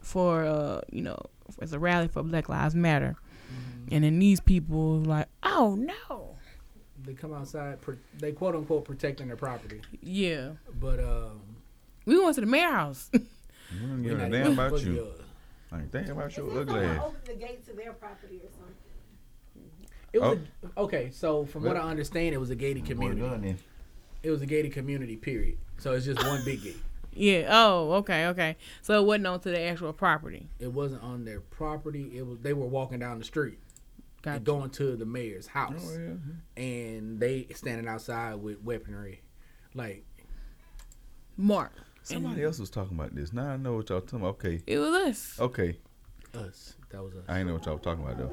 for uh, you know, as a rally for Black Lives Matter. And then these people like, oh no. They come outside. Pro- they quote unquote protecting their property, Yeah. but um, We went to the mayor house. You don't give a damn about you. yours. Like, think about Is your this ugly ass. open the gate to their property or something? It was a, okay. So from what I understand, it was a gated community. Community. It was a gated community. Period. So it's just one big gate. yeah. Oh, okay, okay. So it wasn't onto the actual property. It wasn't on their property. It was they were walking down the street Gotcha. and going to the mayor's house, Oh, yeah. and they standing outside with weaponry, like Mark. Somebody else was talking about this. Now I know what y'all talking about. Okay. It was us. Okay. us. That was us. I ain't know what y'all talking about though.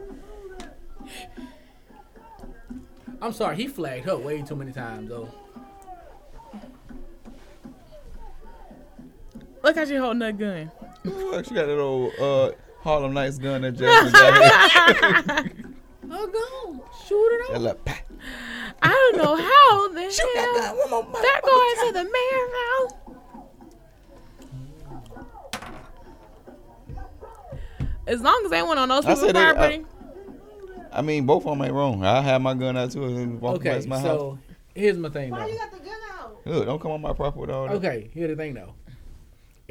I'm sorry, he flagged her way too many times though. Look how she holding that gun. Fuck, she got that old uh, Harlem Nights gun that Jasmine got. here. Oh, go. Shoot it that like. I don't know how the Shoot that hell gun one more motherfucker that going to the mayor's house. As long as they went on those I people's said they- uh, property. I mean, both of them ain't wrong. I have my gun out too and walk Okay, past my house. so here's my thing Why though. you got the gun out? Look, don't come on my property with all that. Okay, here's the thing though.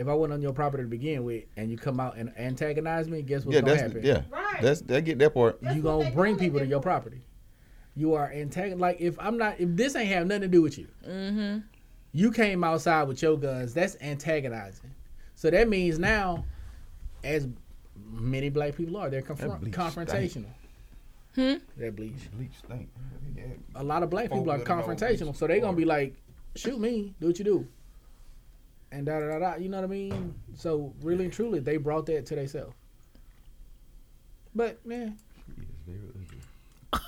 If I went on your property to begin with, and you come out and antagonize me, guess what's yeah, gonna that's happen? yeah. Right. That's that get that part. That's you what gonna bring people to your before. property. You are antagon like if I'm not if this ain't have nothing to do with you. Mm-hmm. You came outside with your guns. That's antagonizing. So that means now, as many black people are, they're confront- bleach confrontational. Hmm? That bleach. Bleach stink. Yeah. A lot of black people are that confrontational, so they're gonna be like, "Shoot me, do what you do," and da da da da. You know what I mean? So really and truly, they brought that to themselves. But man,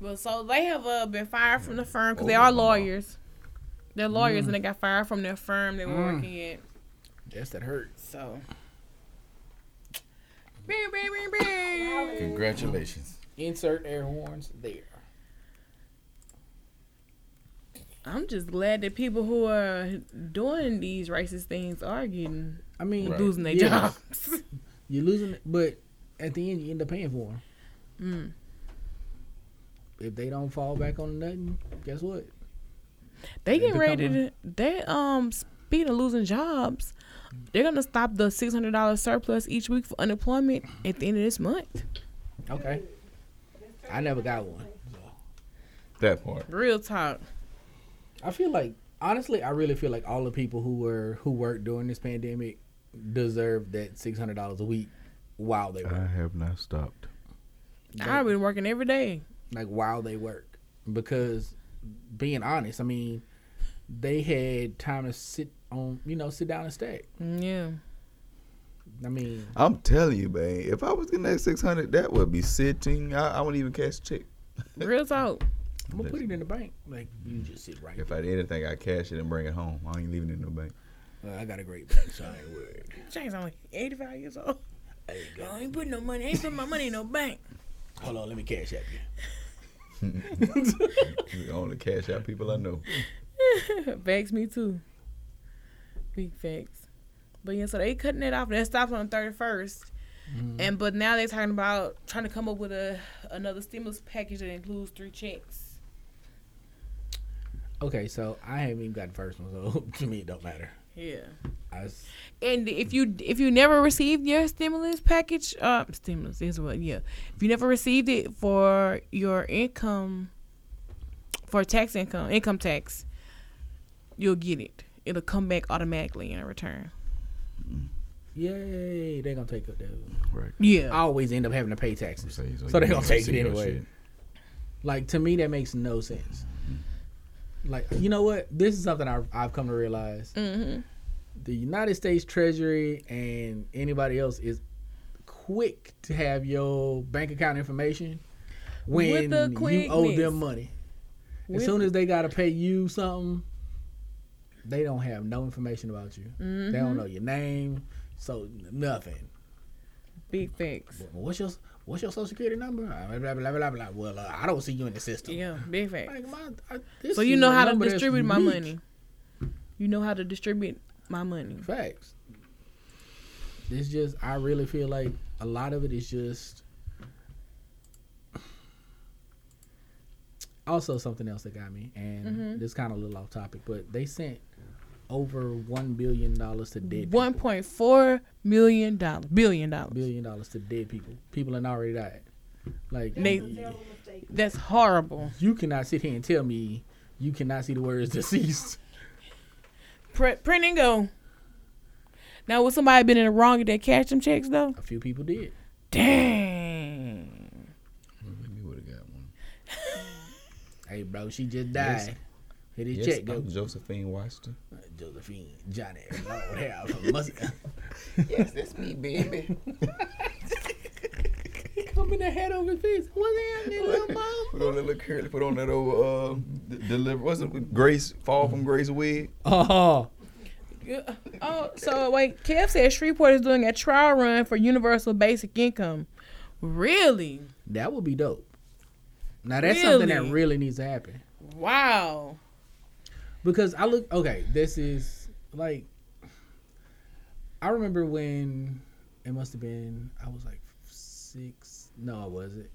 Well, so they have uh, been fired from the firm because they are lawyers. They're lawyers and they got fired from their firm they were Mm. working at. yes, that hurts. So. Bing, bing, bing, bing. Congratulations. Insert air horns there. I'm just glad that people who are doing these racist things are getting I mean, Right. losing their Yeah. jobs. You're losing, it, but at the end, you end up paying for them. Mm. If they don't fall back on nothing, guess what? They getting become ready to. They um speed of losing jobs. They're gonna stop the six hundred dollars surplus each week for unemployment at the end of this month. Okay. I never got one. That part. Real talk. I feel like honestly, I really feel like all the people who were who worked during this pandemic deserve that six hundred dollars a week while they I have not stopped. I've been working every day. Like while they work. Because being honest, I mean, they had time to sit on you know, sit down and stack. Mm, Yeah. I mean I'm telling you, man. If I was getting that six hundred, that would be sitting. I, I wouldn't even cash a check. Real talk. I'm gonna put it in the bank. Like you just sit right If I did anything, I cash it and bring it home. I ain't leaving it in the bank. Uh, I got a great bank, so I ain't worried. James only eighty five years old. There you go. I ain't putting no money. I ain't putting my money in no bank. Hold on, let me cash app you. The only cash out people I know. Facts me too. Big facts. But yeah, so they cutting it off. That stops on the thirty and but now they're talking about trying to come up with a another stimulus package that includes three checks. Okay, so I haven't even got the first one, so to me it don't matter. Yeah. I s- And if you if you never received your stimulus package, uh, stimulus is what, yeah. If you never received it for your income, for tax income, income tax, you'll get it. It'll come back automatically in a return. Yay, They're gonna take it. Dude. Right. Yeah. I always end up having to pay taxes. So, So, so they you gonna don't take it see anyway. shit. Like to me, that makes no sense. Like you know what? This is something I've, I've come to realize. Mm-hmm. The United States Treasury and anybody else is quick to have your bank account information when the you owe them money. As soon as they gotta pay you something, they don't have no information about you. They Mm-hmm. don't know your name, so nothing. Big. Well, what's your What's your social security number? Uh, Blah blah blah blah blah. Well, uh, I don't see you in the system. Yeah, big facts. Like, my, I, So you know how to distribute my money. You know how to distribute my money. Facts. It's just I really feel like a lot of it is just. Also, something else that got me, and Mhm. this kind of a little off topic, but they sent over one billion dollars to dead. One point four million dollars, billion dollars. billion dollars to dead people. People that already died. Like They- That's a. That's horrible. you cannot sit here and tell me you cannot see the words deceased. Print, print and go. Now, would somebody been in the wrong if they cash them checks though? A few people did. Dang. Maybe would have got one. Hey, bro, she just Yes. died. Hit his Yes, check, go. I'm Josephine Washington. Josephine, Johnny, Lord have mercy. yes, that's me, baby. Come in the head over his face. What's happening, little mom? Put on that little curly. Put on that old uh, d- deliver. What's it? Grace fall from Grace wig. Oh, Yeah. Oh, so wait, Kev said Shreveport is doing a trial run for universal basic income. Really? that would be dope. Now that's something that Really? really needs to happen Wow. Because I look. Okay, this is like I remember when it must have been. I was like six. No, I wasn't.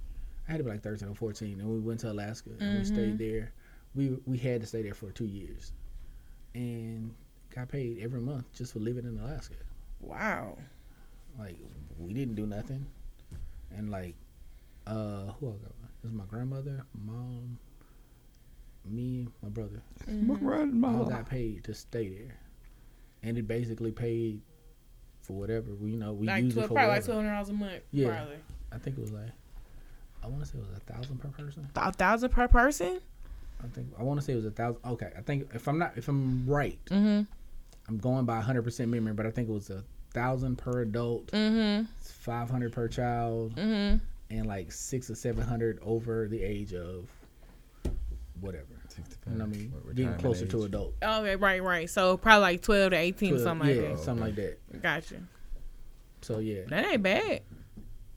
I had to be like thirteen or fourteen, and we went to Alaska and we stayed there. We we had to stay there for two years, and got paid every month just for living in Alaska. Wow. Like we didn't do nothing, and like, uh, who else got? This is my grandmother, mom, me, my brother. all got paid to stay there, and it basically paid for whatever we you know we Like use it for probably like whatever. two hundred dollars a month. Yeah. Probably. I think it was like I want to say it was a thousand per person. A thousand per person. I think I want to say it was a thousand. Okay, I think if I'm not if I'm right, Mm-hmm. I'm going by 100 percent memory, but I think it was a thousand per adult, Mm-hmm. 500 per child, Mm-hmm. and like six or seven hundred over the age of whatever. You know what I mean? Getting closer to adult. Okay, right, right. So probably like twelve to eighteen, Twelve- something like yeah, like something like that. that. Gotcha. So yeah, That ain't bad.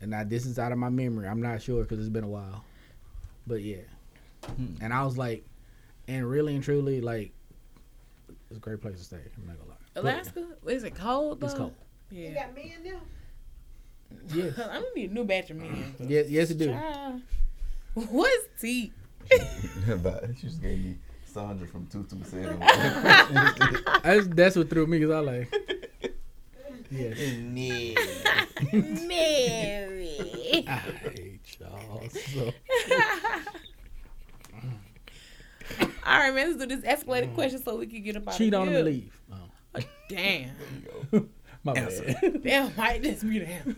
and now this is out of my memory. I'm not sure because it's been a while, but yeah. Hmm. And I was like, and really and truly, like, it's a great place to stay. I'm not gonna lie. But Alaska, is it cold? Though? It's cold. Yeah. You Yeah. got men there? Yes. I'm gonna need a new batch of men. yes, yes, it do. Child. What's tea? But she just gave me Sandra from two two seven. That's, that's what threw me because I like. Yes. Mary. I hate y'all. So. All right, man. Let's do this escalated mm. question so we can get up out Cheat on here. him and leave. Oh, uh, Damn. my bad. Damn, might this be them.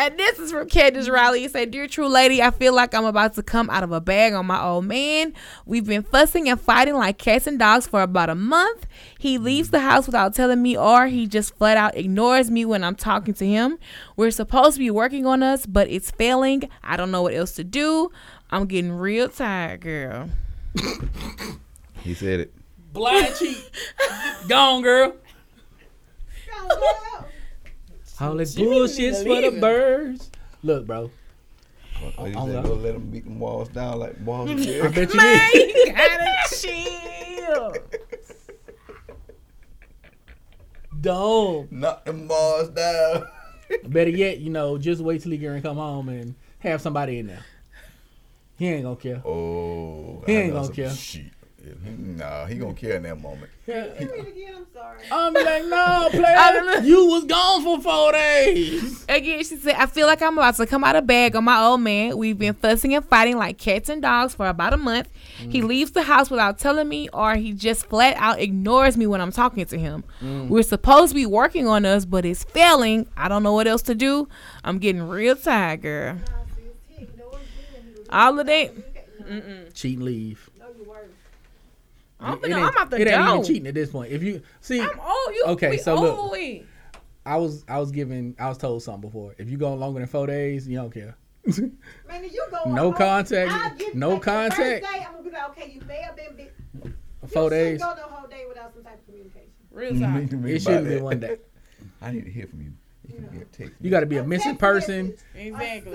And this is from Candace Riley. It said, Dear True Lady, I feel like I'm about to come out of a bag on my old man. We've been fussing and fighting like cats and dogs for about a month. He leaves the house without telling me, or he just flat out ignores me when I'm talking to him. We're supposed to be working on us, but it's failing. I don't know what else to do. I'm getting real tired, girl. he said it. Blind cheat. Gone, girl. Gone, girl. All that Jimmy bullshit's for the birds. Look, bro. What you Oh, said, no. go let them beat them walls down like walls of I Jericho. bet you Man, did. you gotta chill. Don't. Knock them walls down. Better yet, you know, just wait till he get and come home and have somebody in there. He ain't gonna care. Oh, He I ain't gonna care. Shit. Nah, he gonna care in that moment. Hit me again, I'm sorry. I'm like, no, I'm player. li- You was gone for four days. Again, she said, I feel like I'm about to come out of bag on my old man. We've been fussing and fighting like cats and dogs for about a month. He mm. leaves the house without telling me, or he just flat out ignores me when I'm talking to him. Mm. We're supposed to be working on us, but it's failing. I don't know what else to do. I'm getting real tired, girl. Nah, sis, he ignores you and he was- All of that. Okay, Cheat and leave. No, you weren't. I'm, It finna, ain't- I'm out the It ain't even cheating at this point. If you see, I'm old. You, Okay, we so look. over. I was I was given I was told something before. If you go longer than four days, you don't care. Man, you go No on- contact, no like, contact. day, I'm gonna be like, okay, you may have been bit. Four you days. shouldn't go the whole day without some type of communication. Real tired. It shouldn't be one day. I need to hear from you. You can get text. You got to be a A missing person. Exactly.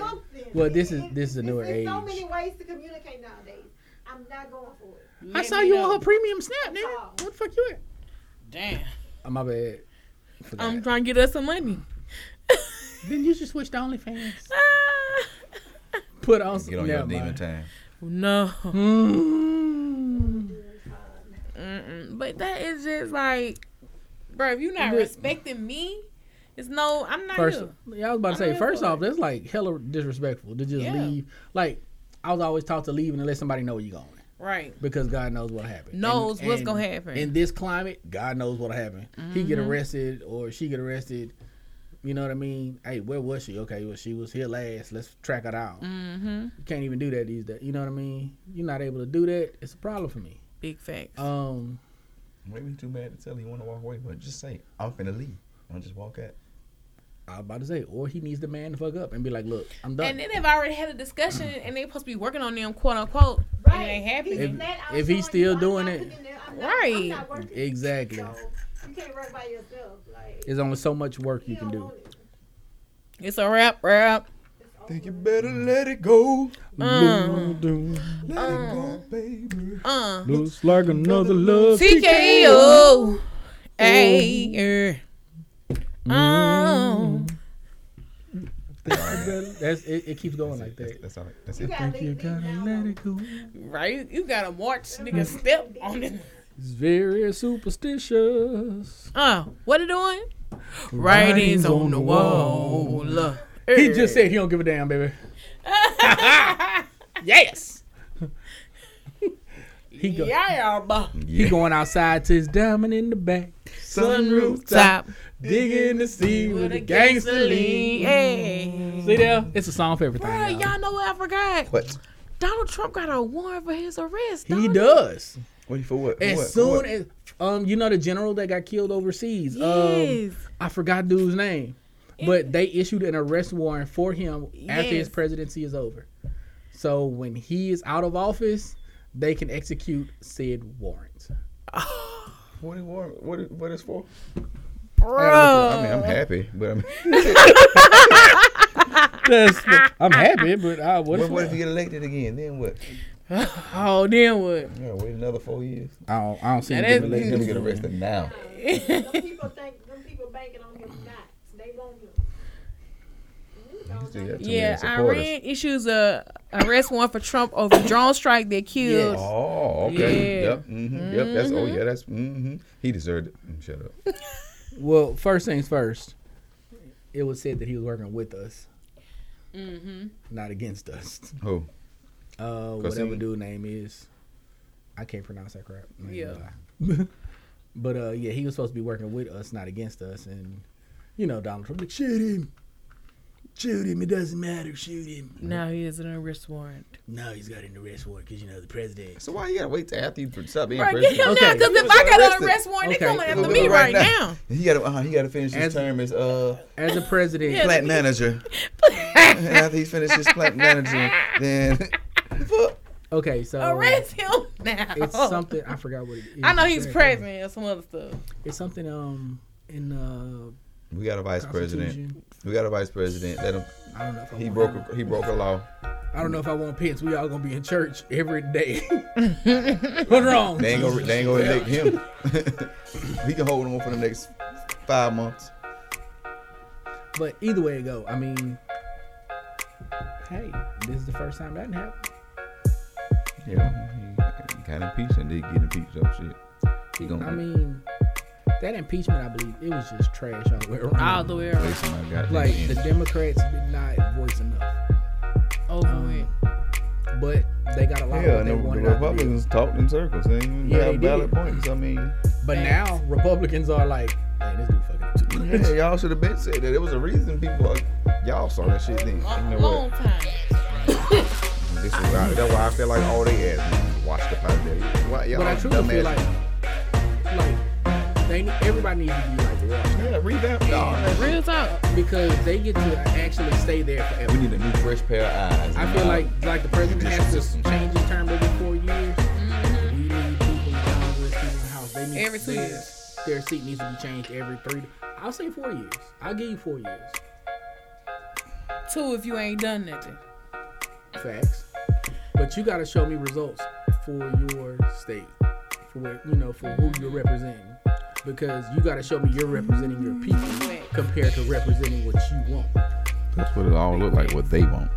Well, this is- this is a it's- newer there's so many ways to communicate nowadays. I'm not going for it. I saw you know. on her premium snap, nigga. Oh. What the fuck you at? Damn. Oh, my bad. Forgot. I'm trying to get us some money. then you should switch to OnlyFans. Ah. Put on Get on your never demon mind. time. no. Mm. Mm-mm. But that is just like, bro, if you're not Look. respecting me, it's no, I'm not First, you. yeah, I was about to I'm say. First off, it. that's like hella disrespectful to just Yeah. leave. Like I was always taught to leave and let somebody know where you're going Right. because God knows what happened. happen. Knows what's gonna happen. In this climate, God knows what'll happen. He get Mm-hmm. arrested or she get arrested. You know what I mean? Hey, where was she? Okay, well she was here last. Let's track her down. Mm-hmm. You can't even do that these days. You know what I mean? You're not able to do that. It's a problem for me. Big facts. Um, Maybe too mad to tell you want to walk away, but just say I'm finna leave. Don't just walk out. I was about to say, or he needs the man to fuck up and be like, "Look, I'm done." and then they've already had a discussion and they're supposed to be working on them, quote unquote, and it ain't happening. If- if he's still you, doing it- putting there, I'm not- Right. I'm not working. exactly. So, you can't work by yourself. Like, There's only so much work you can don't do. want it. it's a wrap, wrap. Think you better let it go. Uh, Let it go, baby. uh. Looks like another love. TKO. Hey. Oh. That's it, it keeps going like That's, that. that's all right. That's You it. gotta leave, leave now, though. it go. Right? You got to march, nigga, step on it. It's very superstitious. Uh, what it doing? Writings on the wall. He just said he don't give a damn, baby. yes. he go, Yeah, but he going outside to his diamond in the back, Sunroof top digging the sea with a gangster lean. Hey. See there? It's a song for everything. Bruh, y'all. y'all know what I forgot? What? Donald Trump got a warrant for his arrest. He don't does. What for what? As what? Soon what? as um, you know the general that got killed overseas. Yes. Um, I forgot dude's name, but they issued an arrest warrant for him after his presidency is over. So when he is out of office, they can execute said warrant. What, what, what, what is for? Bro. I mean, I'm happy, but I mean, I'm happy, but uh, what, what, what if you get elected again? Then what? oh, then what? You gotta wait another four years. I don't, I don't see Now him that's- getting elected. gonna get arrested now. Them people think, them people banking on him not. They want him. He still got too Yeah, many. Iran issues a arrest warrant for Trump over drone strike that killed. Oh, okay. Yeah. Yep. hmm Yep. That's oh yeah. That's hmm He deserved it. Mm, Shut up. Well, first things first, it was said that he was working with us, Mm-hmm. not against us. Who? Uh, whatever he- dude name is, I can't pronounce that crap. I Yeah. but uh, yeah, he was supposed to be working with us, not against us. And you know, Donald Trump like shoot him, shoot him. It doesn't matter, shoot him. Now he has an arrest warrant. No, he's got an arrest warrant because you know the president. So why you gotta wait till after you stop being Right, get president? him Okay. now, because if I got an arrest warrant, Okay. they coming after Look me right now. He gotta uh, he gotta finish his As- term as uh As a president, plant manager. After he finishes his plant manager, then okay, so Arrest him now. it's something I forgot what it is. I know he's exactly. president or some other stuff. It's something um in uh We got a vice president. We got a vice president. Let him. I don't know if I He broke. A, he broke a law. I don't know if I want Pence. We all gonna be in church every day. What's wrong? They ain't gonna. They ain't gonna elect him. he can hold him for the next five months. But either way it go, I mean, hey, this is the first time that happened. Yeah, he, got impeached and did get impeached. Oh shit. He gonna. I mean, that impeachment, I believe, it was just trash all the way around. All the way around. Wasting my goddamn Like the Democrats did not voice enough, Over Um, with. but they got a lot Yeah, of and they the, the wanted out of the bill. Republicans talked in circles. They didn't Yeah, have they valid did. points. I mean, But now Republicans are like, man, this dude fucking too much. yeah, y'all should have been said that. There was a reason people are, y'all saw that shit. Then you know Long what? time. This is why, that's why I feel like all they asked me watch the pilot. Why y'all But I truly dumbass- feel like, like they everybody needs to be like washed yeah, revamp y'all. Real talk. because they get to actually stay there forever. We need a new fresh pair of eyes. I feel like like the president has to system. change his term every four years. Mm-hmm. We need people in Congress, people in the House. They need Every two their, years. Their seat needs to be changed every three. I'll say four years. I'll give you four years. Two if you ain't done nothing. Facts. But you got to show me results for your state, for what you know, for who you're representing. Because you got to show me you're representing your people compared to representing what you want. that's what it all look like. What they want.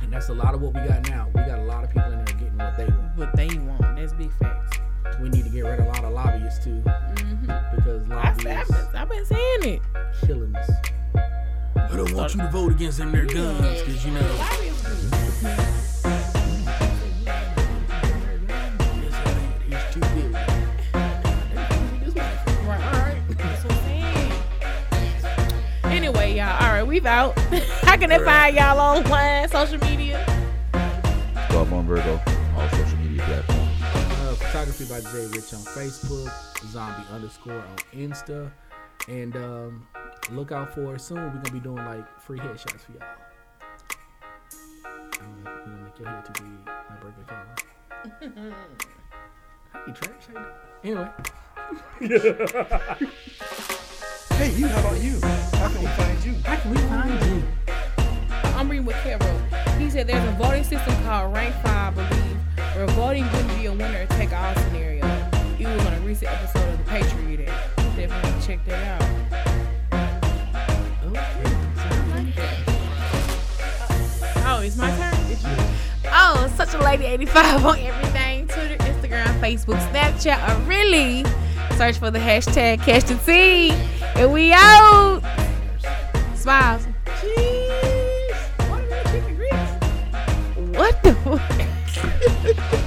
And that's a lot of what we got now. We got a lot of people in there getting what they want. What they want. That's big facts. We need to get rid of a lot of lobbyists too, mm-hmm. because I, I've, lobbyists been, I've been saying it. killing us. I don't want you to vote against them their guns, because you know. We've out. How can they find y'all online, social media? Start on Virgo, all social media platforms. Uh, photography by Jay Rich on Facebook, zombie underscore on Insta, and um, look out for it soon. We're gonna be doing like free headshots for y'all. We're gonna make your hair too big, like burger camera. How you trash? How you Anyway, Hey, you, how about you? How can we find you? how can we find you? I'm reading what Kev wrote. He said there's a voting system called Rank 5, I believe, where voting wouldn't be a winner take all scenario. It was on a recent episode of The Patriot Act. Definitely check that out. Oh, it's my turn? Oh, such a lady 85 on everything Twitter, Instagram, Facebook, Snapchat, or really Search for the hashtag catch the tea. And we out. Smiles. Jeez. What the